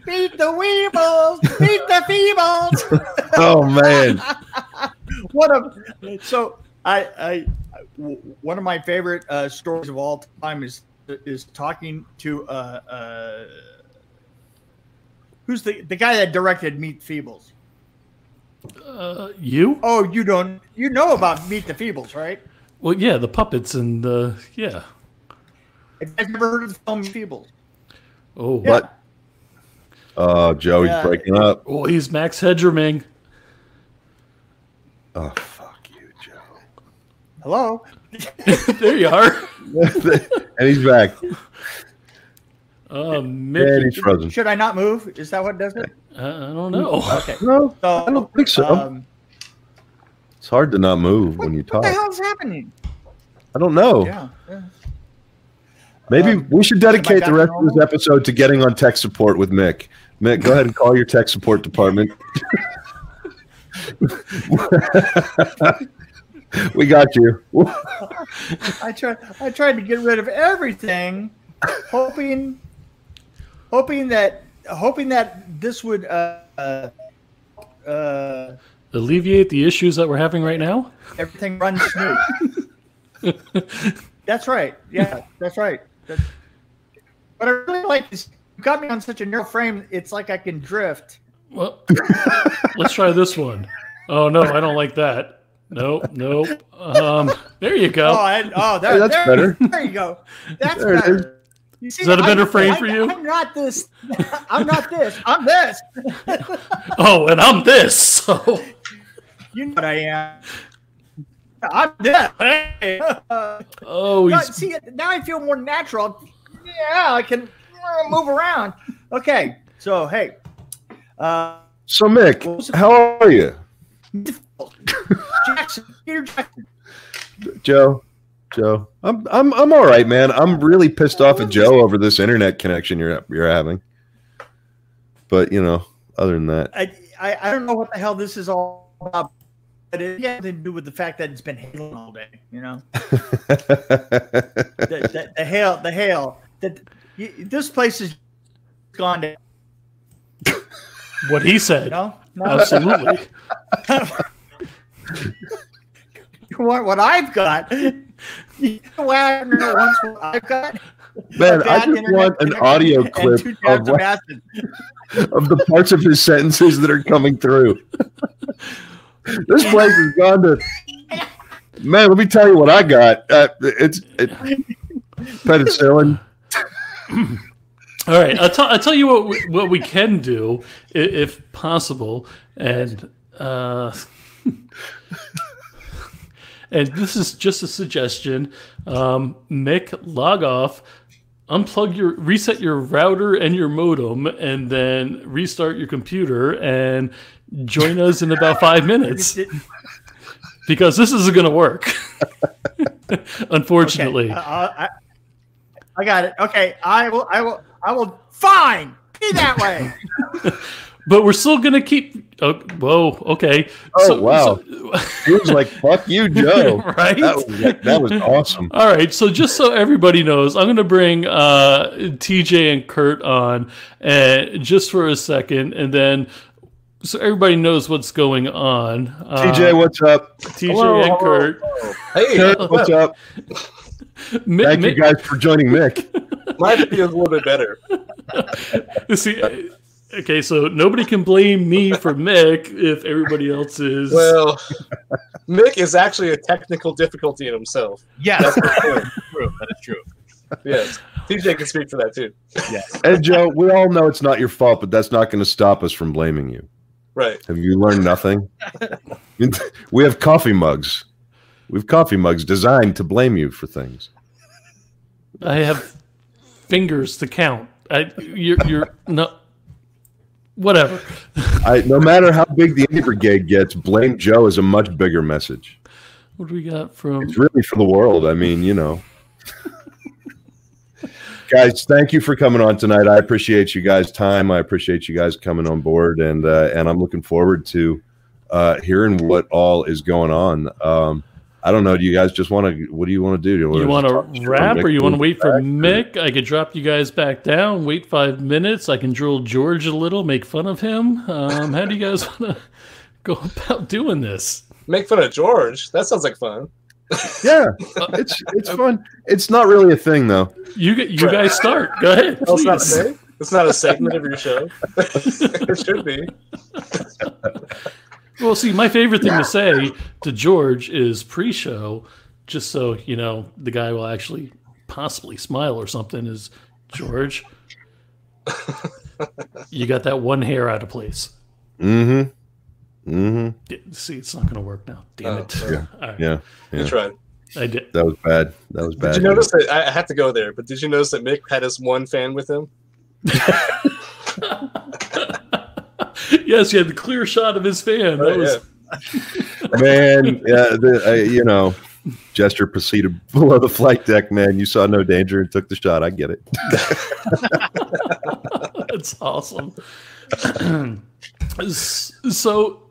Beat the Weebles! Beat the Feebles! Oh man. what a so I I w- one of my favorite uh, stories of all time is is talking to uh, uh who's the the guy that directed Meet the Feebles. uh, you? Oh, you don't you know about Meet the Feebles, right? Well, yeah, the puppets and the yeah. Have you guys never heard of the film Feebles? Oh, Yeah. What? Oh, Joe, he's Yeah. breaking up. oh, he's Max Headroom. Oh, fuck you, Joe. Hello. there you are. and he's back. Uh, And Mick, he's frozen. Should I not move? Is that what does it? I, I don't know. Okay. No, So, I don't think so. um, it's hard to not move what, when you talk. what the hell is happening? I don't know. Yeah. yeah. Maybe Um, we should dedicate the to rest of this episode to getting on tech support with Mick. Mick, go ahead and call your tech support department. we got you. I tried. I tried to get rid of everything, hoping, hoping that, hoping that this would, uh, uh, uh, Alleviate the issues that we're having right now. everything runs smooth. that's right. Yeah, that's right. That- what I really like is you got me on such a narrow frame. It's like I can drift. Well, let's try this one. Oh no, I don't like that. Nope, nope. Um, there you Oh, go. I, oh, there, Hey, that's there, better. There you go. That's There better. You see, Is that a better I'm- frame I'm- for you? I'm not this. I'm not this. I'm this. Oh, and I'm this. So You know what I am. I'm this. Hey. oh, No, see, now I feel more natural. Yeah, I can move around. Okay, so hey, uh, So, Mick, how are you? Jackson, Peter Jackson. Joe, Joe, I'm I'm I'm all right, man. I'm really pissed off at Joe over this internet connection you're you're having. But you know, other than that, I, I I don't know what the hell this is all about, but it has nothing to do with the fact that it's been hailing all day. You know, the, the, the hail, the hail. That this place is gone down. What he said. No, no. Absolutely. what, what I've got. You Wagner wants what I've got. Man, A I bad just want an audio clip of, of of the parts of his sentences that are coming through. this place has gone to. Man, let me tell you what I got. Uh, it's it, penicillin. All right, I'll, tell I'll tell you what we, what we can do, i- if possible, and uh, and this is just a suggestion. Um, Mick, log off, unplug your, reset your router and your modem, and then restart your computer and join us in about five minutes because this isn't going to work. Unfortunately. Okay, uh, I, I got it. Okay, I will. I will. I will. Fine. Be that way. But we're still gonna keep. Oh, whoa. Okay. Oh, wow. He was like, "Fuck you, Joe." right. That was, that was awesome. All right. So just so everybody knows, I'm gonna bring uh, TJ and Kurt on, uh, just for a second, and then so everybody knows what's going on. Uh, TJ, what's up? TJ Hello, and hello. Kurt. Hey, Kurt, what's up? Mi- Thank you guys for joining Mick. my video is a little bit better. See, uh, okay, so nobody can blame me for Mick if everybody else is. Well, Mick is actually a technical difficulty in himself. Yes, That's that's for sure. true. That is true. Yes, TJ can speak for that too. Yes. And Joe, we all know it's not your fault, but that's not going to stop us from blaming you. Right. Have you learned nothing? we have coffee mugs. We have coffee mugs designed to blame you for things. I have fingers to count. I, you're, you're no, whatever. I, no matter how big the indie brigade gets, blame Joe is a much bigger message. What do we got from? It's really for the world. I mean, you know. guys, thank you for coming on tonight. I appreciate you guys' time. I appreciate you guys coming on board, and uh, and I'm looking forward to uh, hearing what all is going on. Um, I don't know. Do you guys just want to? What do you want to do? Do You want to shit wrap, or you want to wait for back? Mick? I could drop you guys back down. Wait five minutes. I can drill George a little, make fun of him. Um, how do you guys want to go about doing this? Make fun of George. That sounds like fun. Yeah, it's it's fun. It's not really a thing though. You get you guys start. Go ahead. Oh, it's not a please. thing? It's not a segment of your show. it should be. Well, see, my favorite thing to say to George is pre-show, just so you know the guy will actually possibly smile or something. Is George? you got that one hair out of place. Mm-hmm. Mm-hmm. See, it's not going to work now. Damn Oh, it! yeah. All right. Yeah. You Yeah. tried. I did. That was bad. That was bad. Did you notice that? I I had to go there, but did you notice that Mick had his one fan with him? yes, you had the clear shot of his fan. That Oh, was yeah. man, yeah, the, uh, you know, gesture proceeded below the flight deck. Man, you saw no danger and took the shot. I get it. that's awesome. So,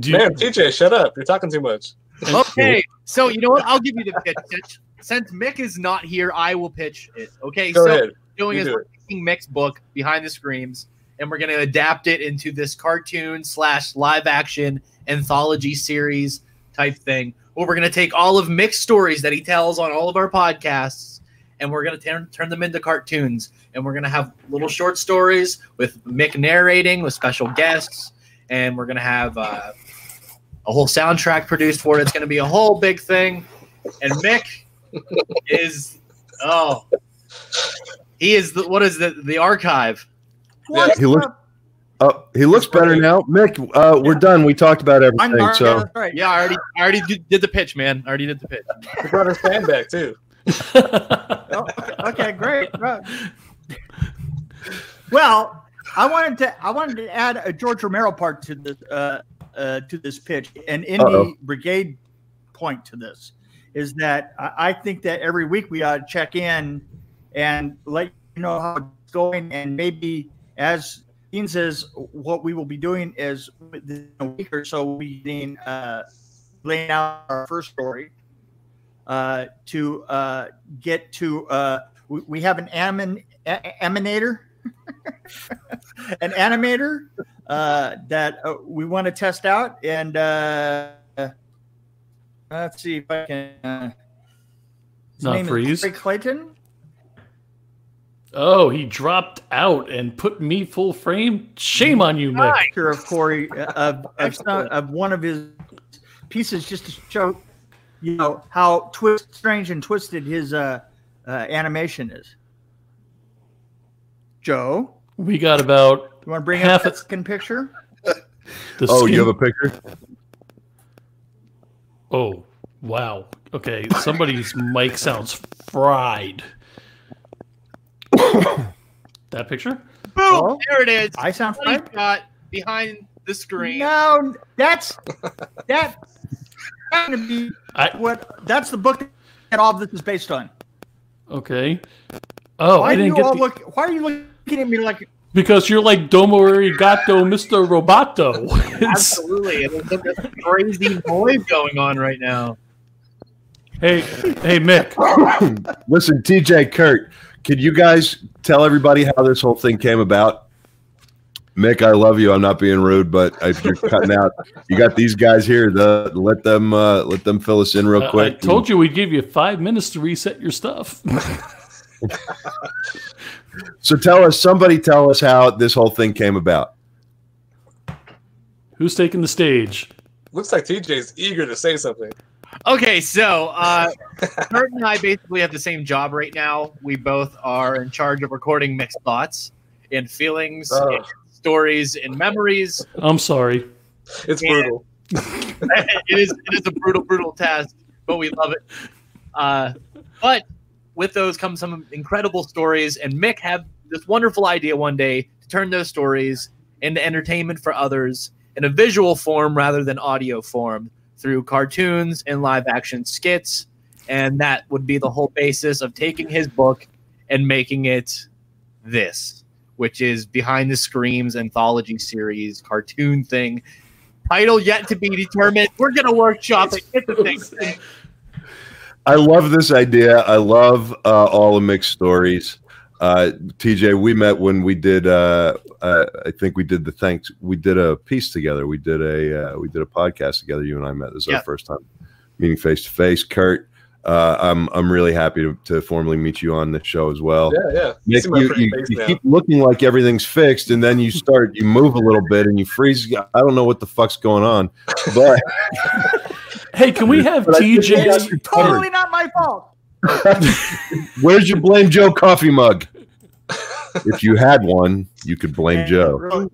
do you, Man, TJ, shut up. You're talking too much. Okay, so you know what? I'll give you the pitch. Since- Since Mick is not here, I will pitch it. Okay, Go so ahead. doing You is do we're taking Mick's book Behind the Screams, and we're going to adapt it into this cartoon slash live action anthology series type thing. Where we're going to take all of Mick's stories that he tells on all of our podcasts, and we're going to turn turn them into cartoons. And we're going to have little short stories with Mick narrating with special guests, and we're going to have uh, a whole soundtrack produced for it. It's going to be a whole big thing. And Mick is oh, he is the what is the the archive? What? He looks. Oh, he looks better now. Mick, uh, we're done. We talked about I'm everything. all So right, right. Yeah, I already I already did, did the pitch, man. I already did the pitch. He brought his fan back too. Oh, okay, okay, great. Right. Well, I wanted to I wanted to add a George Romero part to this uh, uh, to this pitch, an indie Uh-oh. brigade point to this is that I, I think that every week we ought to check in and let you know how it's going, and maybe as Dean says, what we will be doing is within a week or so we'll be getting, uh, laying out our first story uh, to uh, get to. Uh, we, we have an amin, a- an animator uh, that uh, we want to test out, and uh, let's see if I can. Uh, his Not name is freeze. Corey Clayton. Oh, he dropped out and put me full frame. Shame on you, Mick. Picture of Corey uh, of of, of one of his pieces, just to show you know how twist, strange and twisted his uh, uh, animation is. Joe, We got about you want to bring Half up a- that second picture? the Oh, skin- you have a picture? Oh, wow. Okay, somebody's mic sounds fried. that picture? Boom! Oh. There it is. I sound Funny fine. shot behind the screen. No, that's that. That's gonna be I what. That's the book that all of this is based on. okay. Oh, why I didn't you get all the, look? Why are you looking at me like? because you're like Domo Arigato, Mr. Roboto. Absolutely. And there's a crazy noise going on right now. hey, hey, Mick. Listen, TJ, Kurt, can you guys tell everybody how this whole thing came about? Mick, I love you. I'm not being rude, but I, you're cutting out. You got these guys here. The, let them uh, let them fill us in real I- quick. I told you we'd give you five minutes to reset your stuff. So tell us, somebody tell us how this whole thing came about. Who's taking the stage? Looks like TJ's eager to say something. Okay, so uh, Kurt and I basically have the same job right now. We both are in charge of recording Mick's thoughts and feelings, Oh. and stories, and memories. I'm sorry. It's Yeah. brutal. it is it is a brutal, brutal task, but we love it. Uh, but with those come some incredible stories, and Mick had this wonderful idea one day to turn those stories into entertainment for others in a visual form rather than audio form through cartoons and live action skits. And that would be the whole basis of taking his book and making it this, which is Behind the Screams anthology series cartoon thing. Title yet to be determined. We're gonna workshop it. Get the thing. I love this idea. I love uh, all the Mick's stories. Uh, TJ, we met when we did. Uh, uh, I think we did the thanks. We did a piece together. We did a uh, we did a podcast together. You and I met. This is Yeah. our first time meeting face to face. Kurt, uh, I'm I'm really happy to, to formally meet you on the show as well. Yeah, yeah. Nick, you, you, you keep looking like everything's fixed, and then you start you move a little bit and you freeze. I don't know what the fuck's going on, but Hey, can we have But I think we got TJ? Totally not my fault. Where's your blame Joe coffee mug? if you had one, you could blame And Joe. really,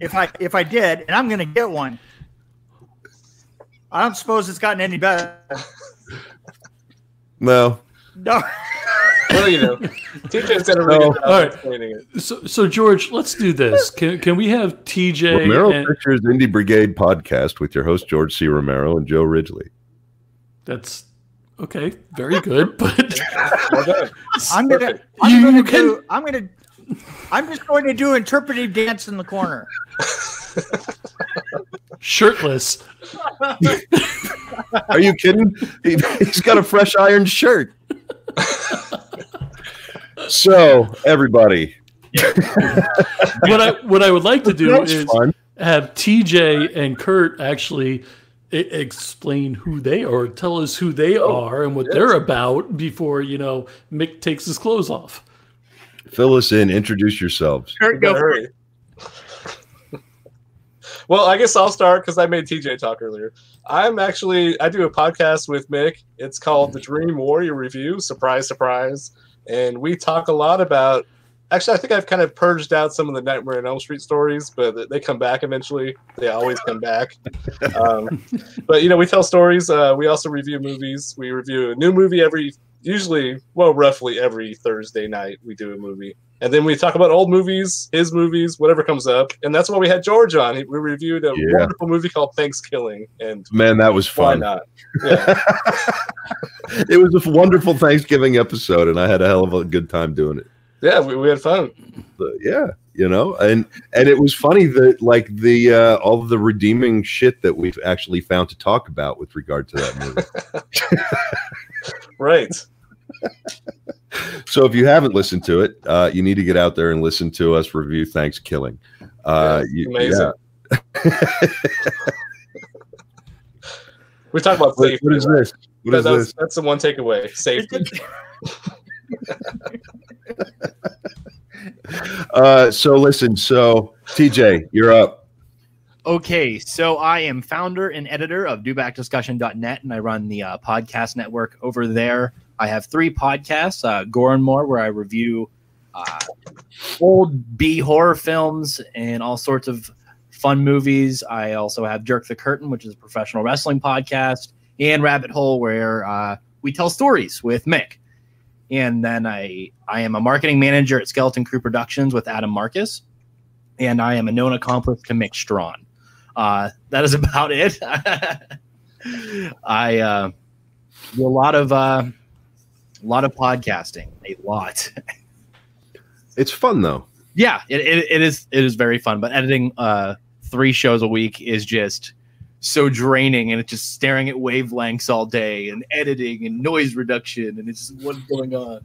If I if I did, and I'm gonna get one. I don't suppose it's gotten any better. No, No. Well, you know, TJ's done a really No. good All right. it. So, so George, let's do this. Can can we have TJ? Romero and- Pictures Indie Brigade podcast with your host George C. Romero and Joe Ridgely. that's okay. Very good, but Well. I'm gonna I'm You gonna can- do I'm gonna I'm just going to do interpretive dance in the corner. shirtless. Are you kidding? He, he's got a fresh iron shirt. so everybody, What I what I would like to do that's is fun. have TJ and Kurt actually explain who they are, tell us who they oh, are and what yes. they're about before you know Mick takes his clothes off. Fill us in. Introduce yourselves. Kurt, go Better for it. hurry. well, I guess I'll start because I made TJ talk earlier. I'm actually I do a podcast with Mick. It's called the Dream Warrior Review. Surprise, surprise. And we talk a lot about. Actually, I think I've kind of purged out some of the Nightmare on Elm Street stories, but they come back eventually. They always come back. Um, but you know, we tell stories. Uh, we also review movies. We review a new movie every, usually, well, roughly every Thursday night. We do a movie, and then we talk about old movies, his movies, whatever comes up. And that's why we had George on. We reviewed a Yeah. wonderful movie called Thanksgiving, and Man, that was fun. why not? Yeah. it was a wonderful Thanksgiving episode, and I had a hell of a good time doing it. Yeah, we, we had fun. But, yeah, you know, and and it was funny that like the uh, all of the redeeming shit that we've actually found to talk about with regard to that movie. Right. So if you haven't listened to it, uh, you need to get out there and listen to us review Thanks Killing. Uh, you- Amazing. yeah. We talk about safety. what is this? What That- is that's, this? that's the one takeaway. Safety. Uh, so listen. So TJ, you're up. Okay, so I am founder and editor of dobackdiscussion.net, and I run the uh, podcast network over there. I have three podcasts, uh, Gore and More, where I review uh, old B horror films and all sorts of fun movies. I also have Jerk the Curtain, which is a professional wrestling podcast, and Rabbit Hole, where uh, we tell stories with Mick. And then I I am a marketing manager at Skeleton Crew Productions with Adam Marcus, and I am a known accomplice to Mick Strawn. Uh, that is about it. I uh, do a lot of uh, a lot of podcasting, a lot. It's fun though. yeah, it, it, it is it is very fun. But editing uh, three shows a week is just so draining, and it's just staring at wavelengths all day, and editing and noise reduction, and it's just what's going on.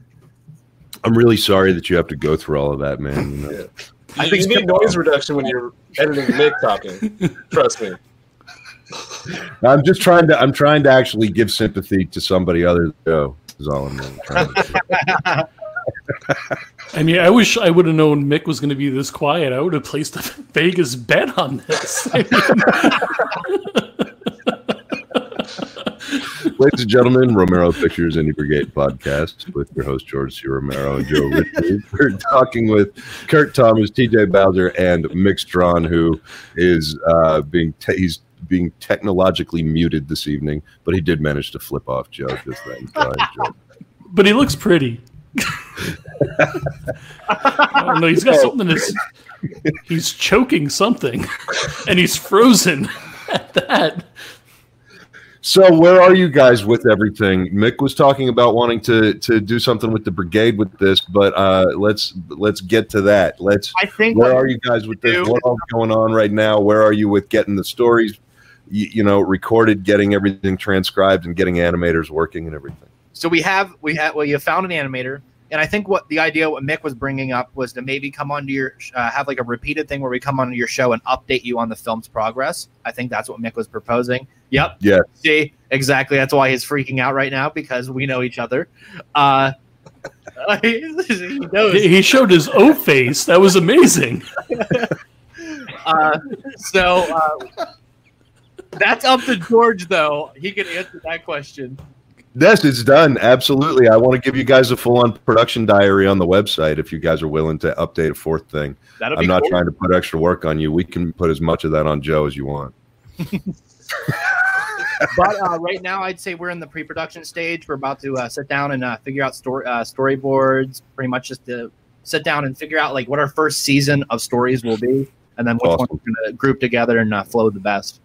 I'm really sorry that you have to go through all of that, man. You know? I You, think you need noise reduction when you're editing Mick talking. Trust me. I'm just trying to. I'm trying to actually give sympathy to somebody other than Joe. Is all I'm really trying to do. I mean, I wish I would have known Mick was going to be this quiet. I would have placed a Vegas bet on this. I Ladies and gentlemen, Romero Pictures Indie Brigade podcast with your host George C. Romero and Joe Ritchie. We're talking with Kurt Thomas, TJ Bowser, and Mick Strawn, who is uh, being te- he's being technologically muted this evening, but he did manage to flip off Joe just then. So I enjoyed but he looks pretty. I don't know. He's got something that's. He's choking something, and he's frozen at that. So where are you guys with everything? Mick was talking about wanting to to do something with the brigade with this, but uh, let's let's get to that. Let's I think where are you guys with this? do- What all's going on right now? Where are you with getting the stories, you, you know, recorded, getting everything transcribed, and getting animators working and everything? So we have we have well you found an animator and i think what the idea what mick was bringing up was to maybe come onto your uh, have like a repeated thing where we come onto your show and update you on the film's progress. I think that's what mick was proposing. Yep. Yeah. see exactly. That's why he's freaking out right now because we know each other. Uh he knows He showed his O face. That was amazing. uh, so uh, that's up to george though. He can answer that question Yes, it's done. Absolutely. I want to give you guys a full on production diary on the website if you guys are willing to update a fourth thing. that'll I'm not cool. trying to put extra work on you. We can put as much of that on Joe as you want. but uh, right now, I'd say we're in the pre-production stage. We're about to uh, sit down and uh, figure out story uh, storyboards. Pretty much just to sit down and figure out like what our first season of stories will be, and then which Awesome. ones we're going to group together and uh, flow the best.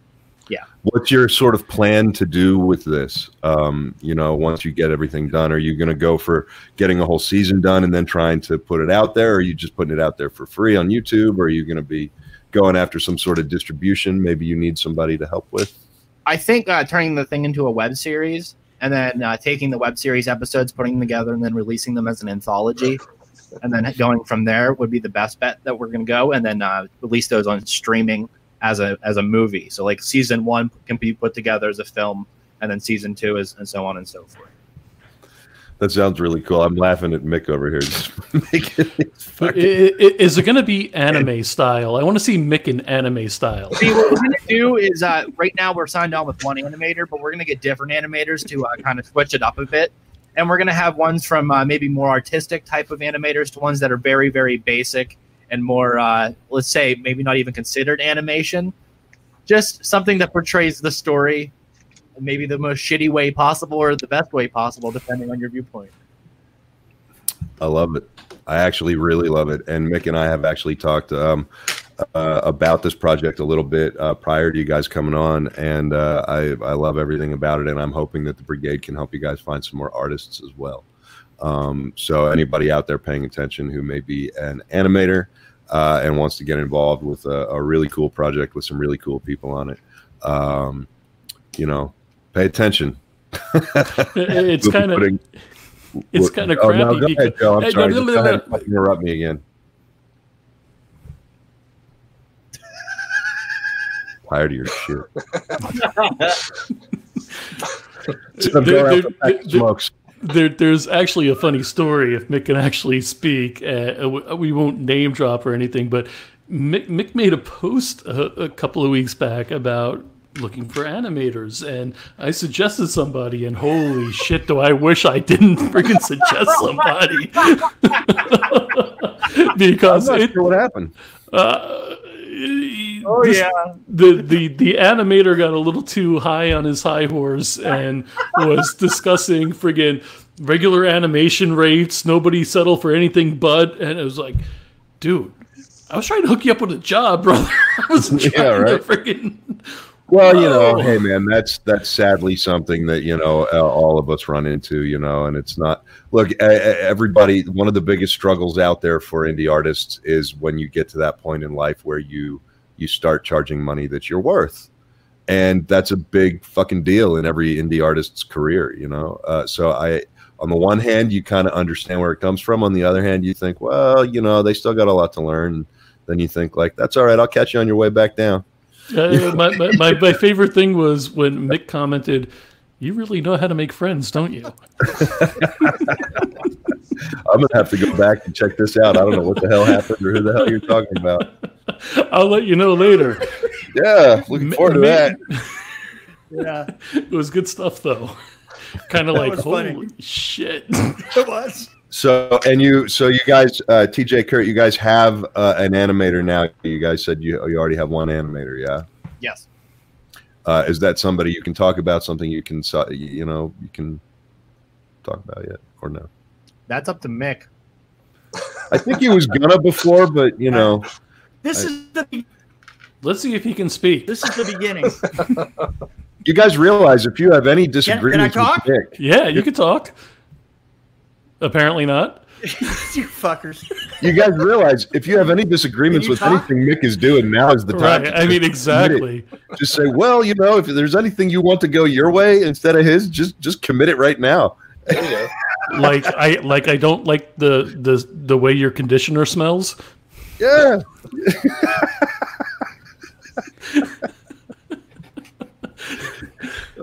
What's your sort of plan to do with this? Um, you know, once you get everything done, are you going to go for getting a whole season done and then trying to put it out there? Or are you just putting it out there for free on YouTube? Or are you going to be going after some sort of distribution? Maybe you need somebody to help with. I think uh, turning the thing into a web series and then uh, taking the web series episodes, putting them together, and then releasing them as an anthology, and then going from there would be the best bet that we're going to go, and then uh, release those on streaming as a as a movie. So like season one can be put together as a film, and then season two is and so on and so forth. That sounds really cool. I'm laughing at Mick over here. Just making these I- fucking- I- Is it going to be anime style? I want to see Mick in anime style. See, what we're going to do is uh, right now we're signed on with one animator, but we're going to get different animators to uh, kind of switch it up a bit. And we're going to have ones from uh, maybe more artistic type of animators to ones that are very, very basic and more, uh, let's say, maybe not even considered animation. Just something that portrays the story maybe the most shitty way possible or the best way possible, depending on your viewpoint. I love it. I actually really love it. And Mick and I have actually talked um, uh, about this project a little bit uh, prior to you guys coming on, and uh, I I love everything about it. And I'm hoping that the brigade can help you guys find some more artists as well. Um, so anybody out there paying attention who may be an animator uh, and wants to get involved with a, a really cool project with some really cool people on it, um, you know, pay attention. It's We'll kind of putting- It's kinda oh, no, crappy go because- ahead, Joe. I'm Hey, sorry. no, no, no, go ahead no. interrupt me again. Tired of your shit. Sit up, There- there- the pack of there- smokes. There, there's actually a funny story if Mick can actually speak. Uh, we won't name drop or anything, but Mick, Mick made a post a, a couple of weeks back about looking for animators, and I suggested somebody, and holy shit, do I wish I didn't freaking suggest somebody because I'm not it, sure what happened. uh, Oh this- yeah. the, the the animator got a little too high on his high horse and was discussing friggin' regular animation rates. Nobody settle for anything but, and it was like, dude, I was trying to hook you up with a job, brother. I Yeah, trying right. to friggin' Well, you know, Oh. hey man, that's that's sadly something that you know uh, all of us run into, you know, and it's not. Look, everybody. One of the biggest struggles out there for indie artists is when you get to that point in life where you you start charging money that you're worth, and that's a big fucking deal in every indie artist's career, you know. Uh, so I, on the one hand, you kind of understand where it comes from. On the other hand, you think, well, you know, they still got a lot to learn. Then you think like, that's all right. I'll catch you on your way back down. Uh, my, my, my, my favorite thing was when Mick commented, You really know how to make friends, don't you? I'm gonna have to go back and check this out. I don't know what the hell happened or who the hell you're talking about. I'll let you know later. Yeah, looking Mi- forward to Mi- that. Yeah, It was good stuff, though. Kind of like, was funny. holy shit. it was. So, and you, so you guys, uh, TJ Kurt, you guys have uh, an animator now. You guys said you you already have one animator, yeah. Yes. Uh, is that somebody you can talk about? Something you can, so- you know, you can talk about yet, or no? That's up to Mick. I think he was gonna before, but you know, This I- is the Let's see if he can speak. this is the beginning. you guys realize if you have any disagreements, can I talk? with Nick, Yeah, you can talk. Apparently not. you fuckers. you guys realize if you have any disagreements with talk? anything Mick is doing, now is the time. Right. I mean, just commit it. exactly. just say, well, you know, if there's anything you want to go your way instead of his, just just commit it right now. There you go. Like I like I don't like the the the way your conditioner smells. Yeah.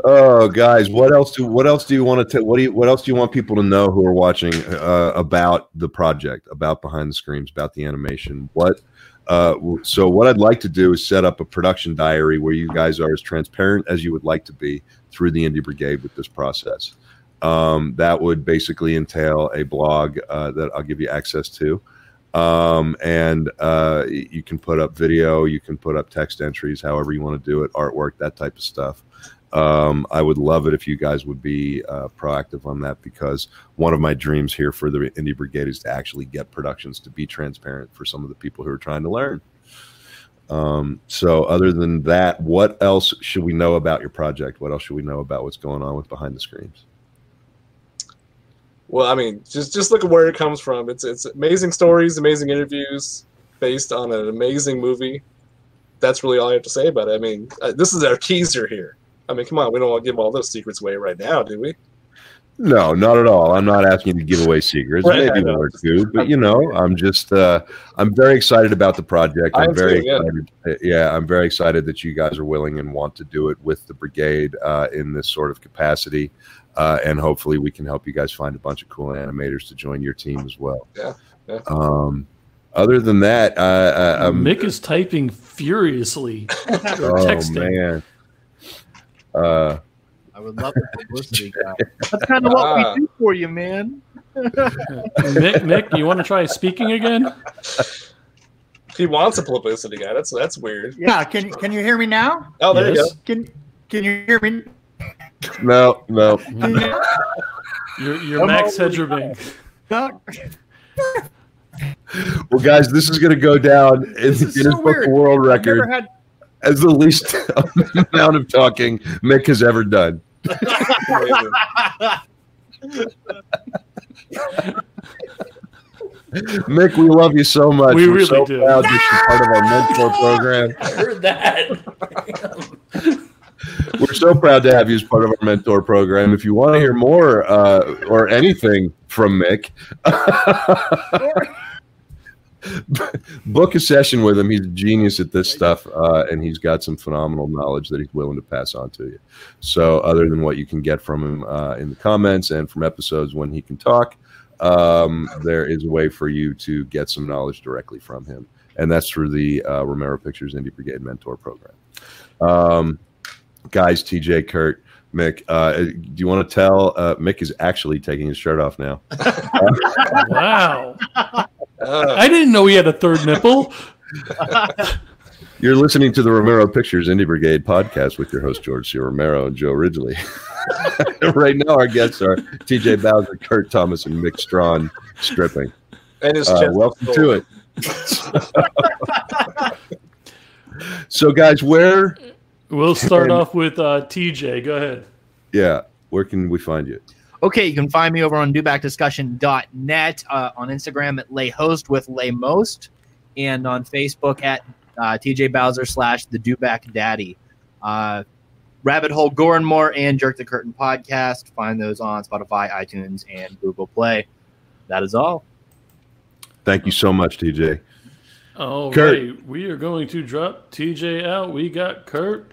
oh, guys, what else do what else do you want to tell? What do you what else do you want people to know who are watching uh, about the project, about Behind the Screams, about the animation? What? Uh, so what I'd like to do is set up a production diary where you guys are as transparent as you would like to be through the Indie Brigade with this process. Um, that would basically entail a blog uh, that I'll give you access to um, and uh, you can put up video, you can put up text entries, however you want to do it, artwork, that type of stuff. Um, I would love it if you guys would be uh, proactive on that because one of my dreams here for the Indie Brigade is to actually get productions to be transparent for some of the people who are trying to learn. Um, so, other than that, what else should we know about your project? What else should we know about what's going on with Behind the Screams? Well, I mean, just just look at where it comes from. It's it's amazing stories, amazing interviews based on an amazing movie. That's really all I have to say about it. I mean, uh, this is our teaser here. I mean, come on, we don't want to give all those secrets away right now, do we? No, not at all. I'm not asking you to give away secrets. Right, Maybe one or two, but you know, I'm just uh, I'm very excited about the project. I I'm very too, yeah. excited. uh, Yeah, I'm very excited that you guys are willing and want to do it with the brigade uh, in this sort of capacity, uh, and hopefully we can help you guys find a bunch of cool animators to join your team as well. Yeah, yeah. Um, other than that, uh, Mick is typing furiously. oh texting. man. Uh, I would love the publicity guy. That's kind of what Ah. we do for you, man. Mick, Mick, you want to try speaking again? He wants a publicity guy. That's that's weird. Yeah, can can you hear me now? Oh, there Yes. Can can you hear me? no, no. Can you- You're, you're Max Headroom. No? Well, guys, this is going to go down in This the is Guinness so Book weird. of World I've never Record had as the least amount of talking Mick has ever done. Mick, we love you so much. We We're really so do. proud that you're part of our mentor program. I heard that. We're so proud to have you as part of our mentor program. If you want to hear more uh, or anything from Mick, book a session with him. He's a genius at this stuff, uh, and he's got some phenomenal knowledge that he's willing to pass on to you. So, other than what you can get from him uh, in the comments and from episodes when he can talk, um, there is a way for you to get some knowledge directly from him, and that's through the uh, Romero Pictures Indie Brigade Mentor Program. Um, guys, TJ, Kurt. Mick, uh, do you want to tell? Uh, Mick is actually taking his shirt off now. Wow. Uh, I didn't know he had a third nipple. You're listening to the Romero Pictures Indie Brigade podcast with your host George C. Romero and Joe Ridgely. right now, our guests are TJ Bowser, Kurt Thomas, and Mick Strawn stripping. and his Uh, chest welcome is to it. so, guys, where? We'll start And- off with uh, TJ. Go ahead. Yeah, where can we find you? Okay, you can find me over on dobackdiscussion.net, uh, on Instagram at layhost with laymost, and on Facebook at uh, TJ Bowser slash the Duback Daddy. Uh, Rabbit Hole Gore and and Jerk the Curtain podcast. Find those on Spotify, iTunes, and Google Play. That is all. Thank you so much, TJ. All Kurt. right, we are going to drop TJ out. We got Kurt.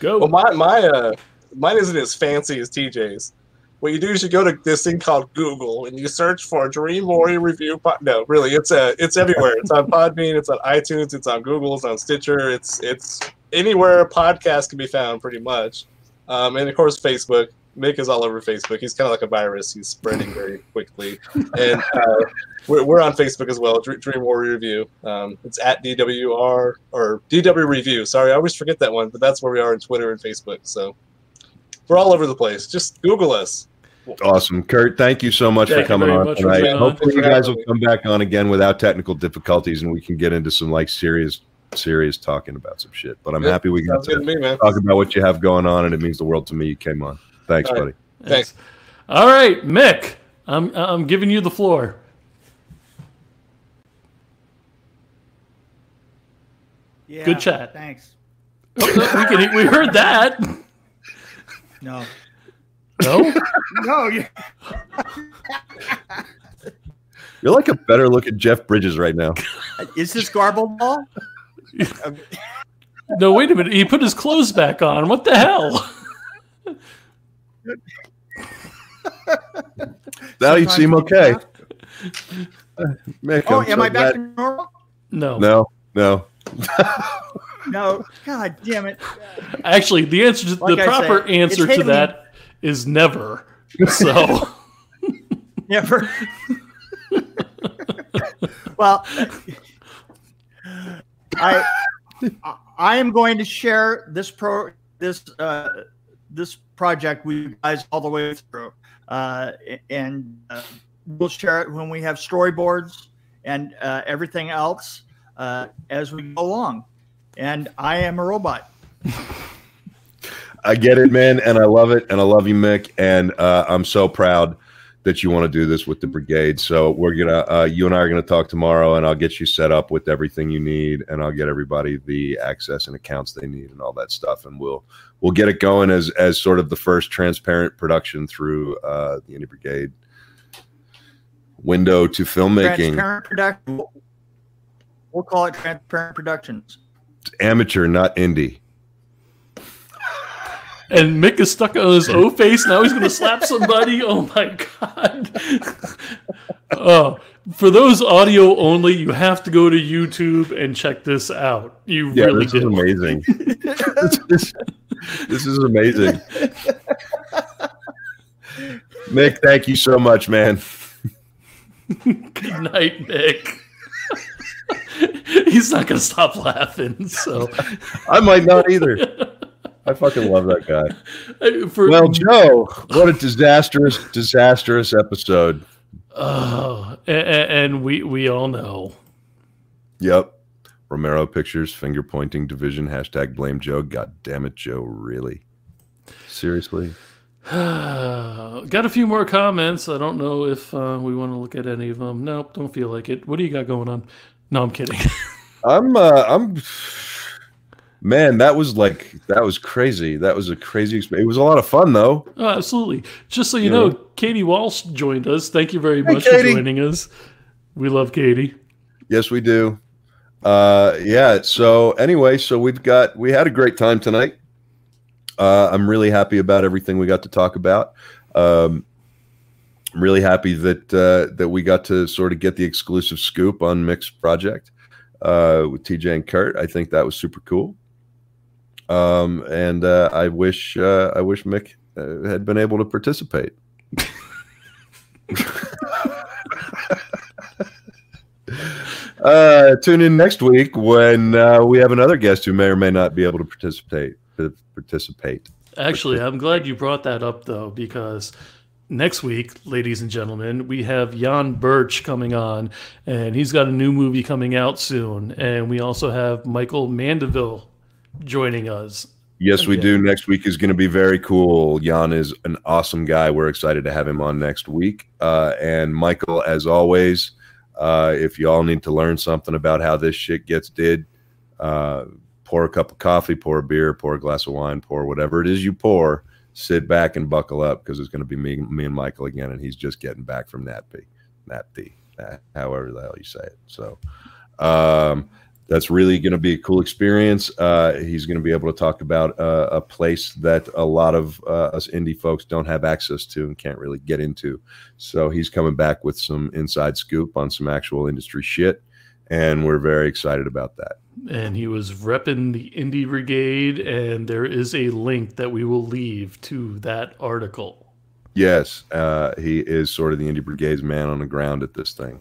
Go. Well, my my uh, mine isn't as fancy as TJ's. What you do is you go to this thing called Google and you search for Dream Warrior Review. Po- no, really, it's a it's everywhere. It's on Podbean, it's on iTunes, it's on Google, it's on Stitcher. It's it's anywhere a podcast can be found, pretty much. Um, and of course, Facebook. Mick is all over Facebook. He's kind of like a virus. He's spreading very quickly. And uh, we're, we're on Facebook as well. Dream Warrior Review. Um, it's at DWR or DW Review. Sorry, I always forget that one, but that's where we are on Twitter and Facebook. So we're all over the place. Just Google us. Awesome, Kurt. Thank you so much Thank for coming on much for tonight. on. Hopefully, you guys will come back on again without technical difficulties, and we can get into some like serious, serious talking about some shit. But I'm Yeah, happy we got to to me, talk about what you have going on, and it means the world to me. You came on. Thanks, All right. buddy. Thanks. All right, Mick. I'm I'm giving you the floor. Yeah, Good chat. Thanks. we can we heard that. No, No. no, you- You're like a better looking Jeff Bridges right now. is this garbled ball? No, wait a minute. He put his clothes back on. What the hell? Now you seem okay. have Mick, Oh, I'm am so I back glad- to normal? No. No, no. No. God damn it. Actually, the answer to Like the I proper said, answer to that is never. So Never. well, I I am going to share this pro this uh, this project with you guys all the way through, uh, and uh, we'll share it when we have storyboards and uh, everything else uh, as we go along. And I am a robot. I get it, man, and I love it, and I love you, Mick, and uh, I'm so proud that you want to do this with the brigade. So we're gonna, uh, you and I are gonna talk tomorrow, and I'll get you set up with everything you need, and I'll get everybody the access and accounts they need, and all that stuff, and we'll we'll get it going as as sort of the first transparent production through uh, the Indie Brigade window to filmmaking. Transparent production. We'll call it Transparent Productions. Amateur, not indie. and Mick is stuck on his O face. Now he's gonna slap somebody. Oh my god. Oh, for those audio only, you have to go to YouTube and check this out. You Yeah, really this is amazing. this, is, this is amazing. Mick, thank you so much, man. Good night, Mick. He's not gonna stop laughing. So I might not either. I fucking love that guy. For Well, Joe, what a disastrous, disastrous episode. oh, a- a- and we we all know. Yep. Romero Pictures, finger pointing division, hashtag blame Joe. God damn it, Joe, really? Seriously? Got a few more comments. I don't know if uh, we want to look at any of them. Nope, don't feel like it. What do you got going on? No, I'm kidding. I'm uh I'm Man, that was like that was crazy. That was a crazy experience. It was a lot of fun though. Oh, absolutely. Just so you Yeah. know, Katie Walsh joined us. Thank you very Hey, much for joining us. We love Katie. Yes, we do. Uh, yeah. So anyway, so we've got we had a great time tonight. Uh, I'm really happy about everything we got to talk about. Um, I'm really happy that uh, that we got to sort of get the exclusive scoop on Mick's Project uh, with TJ and Kurt. I think that was super cool. Um, and uh, I wish uh, I wish Mick uh, had been able to participate. Uh, tune in next week when we have another guest who may or may not be able to participate. to Participate. Actually, I'm glad you brought that up though, because next week, ladies and gentlemen, we have Jan Birch coming on, and he's got a new movie coming out soon. And we also have Michael Mandeville joining us. Yes, we Okay. do. Next week is going to be very cool. Jan is an awesome guy. We're excited to have him on next week. Uh, and Michael, as always, uh, if you all need to learn something about how this shit gets did, uh, pour a cup of coffee, pour a beer, pour a glass of wine, pour whatever it is you pour. Sit back and buckle up because it's going to be me, me and Michael again, and he's just getting back from NATPE, uh, however the hell you say it. So, um, that's really going to be a cool experience. Uh, he's going to be able to talk about uh, a place that a lot of uh, us indie folks don't have access to and can't really get into. So he's coming back with some inside scoop on some actual industry shit, and we're very excited about that. And he was repping the Indie Brigade, and there is a link that we will leave to that article. Yes, uh, he is sort of the indie brigade's man on the ground at this thing,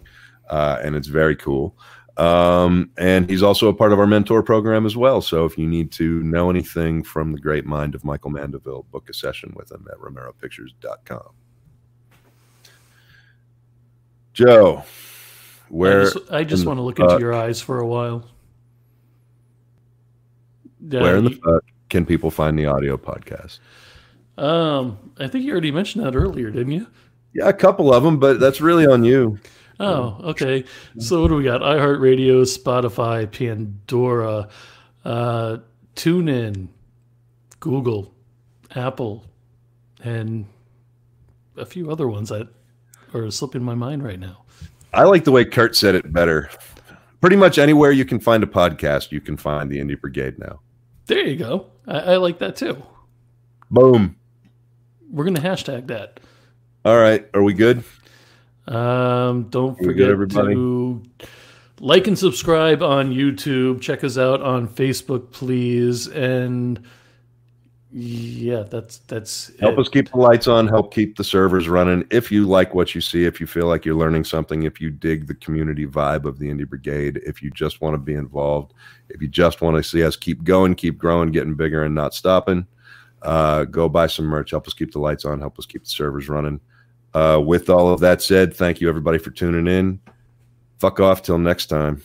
uh, and it's very cool. Um, and he's also a part of our mentor program as well. So if you need to know anything from the great mind of Michael Mandeville, book a session with him at romeropictures.com. Joe, where I just, I just want to look the into your eyes for a while. Yeah, where in the fuck can people find the audio podcast? um, I think you already mentioned that earlier, didn't you? Yeah, a couple of them, but that's really on you. Oh, okay. So what do we got? iHeartRadio, Spotify, Pandora, uh, TuneIn, Google, Apple, and a few other ones that are slipping my mind right now. I like the way Kurt said it better. Pretty much anywhere you can find a podcast, you can find the Indie Brigade now. There you go. I, I like that too. Boom. We're gonna hashtag that. All right. Are we good? Um, don't good, forget everybody? to like and subscribe on YouTube. Check us out on Facebook, please. And yeah, that's that's Help it. us keep the lights on, help keep the servers running. If you like what you see, if you feel like you're learning something, if you dig the community vibe of the Indie Brigade, if you just want to be involved, if you just want to see us keep going, keep growing, getting bigger, and not stopping, uh, go buy some merch. Help us keep the lights on, help us keep the servers running. Uh, with all of that said, thank you everybody for tuning in. Fuck off till next time.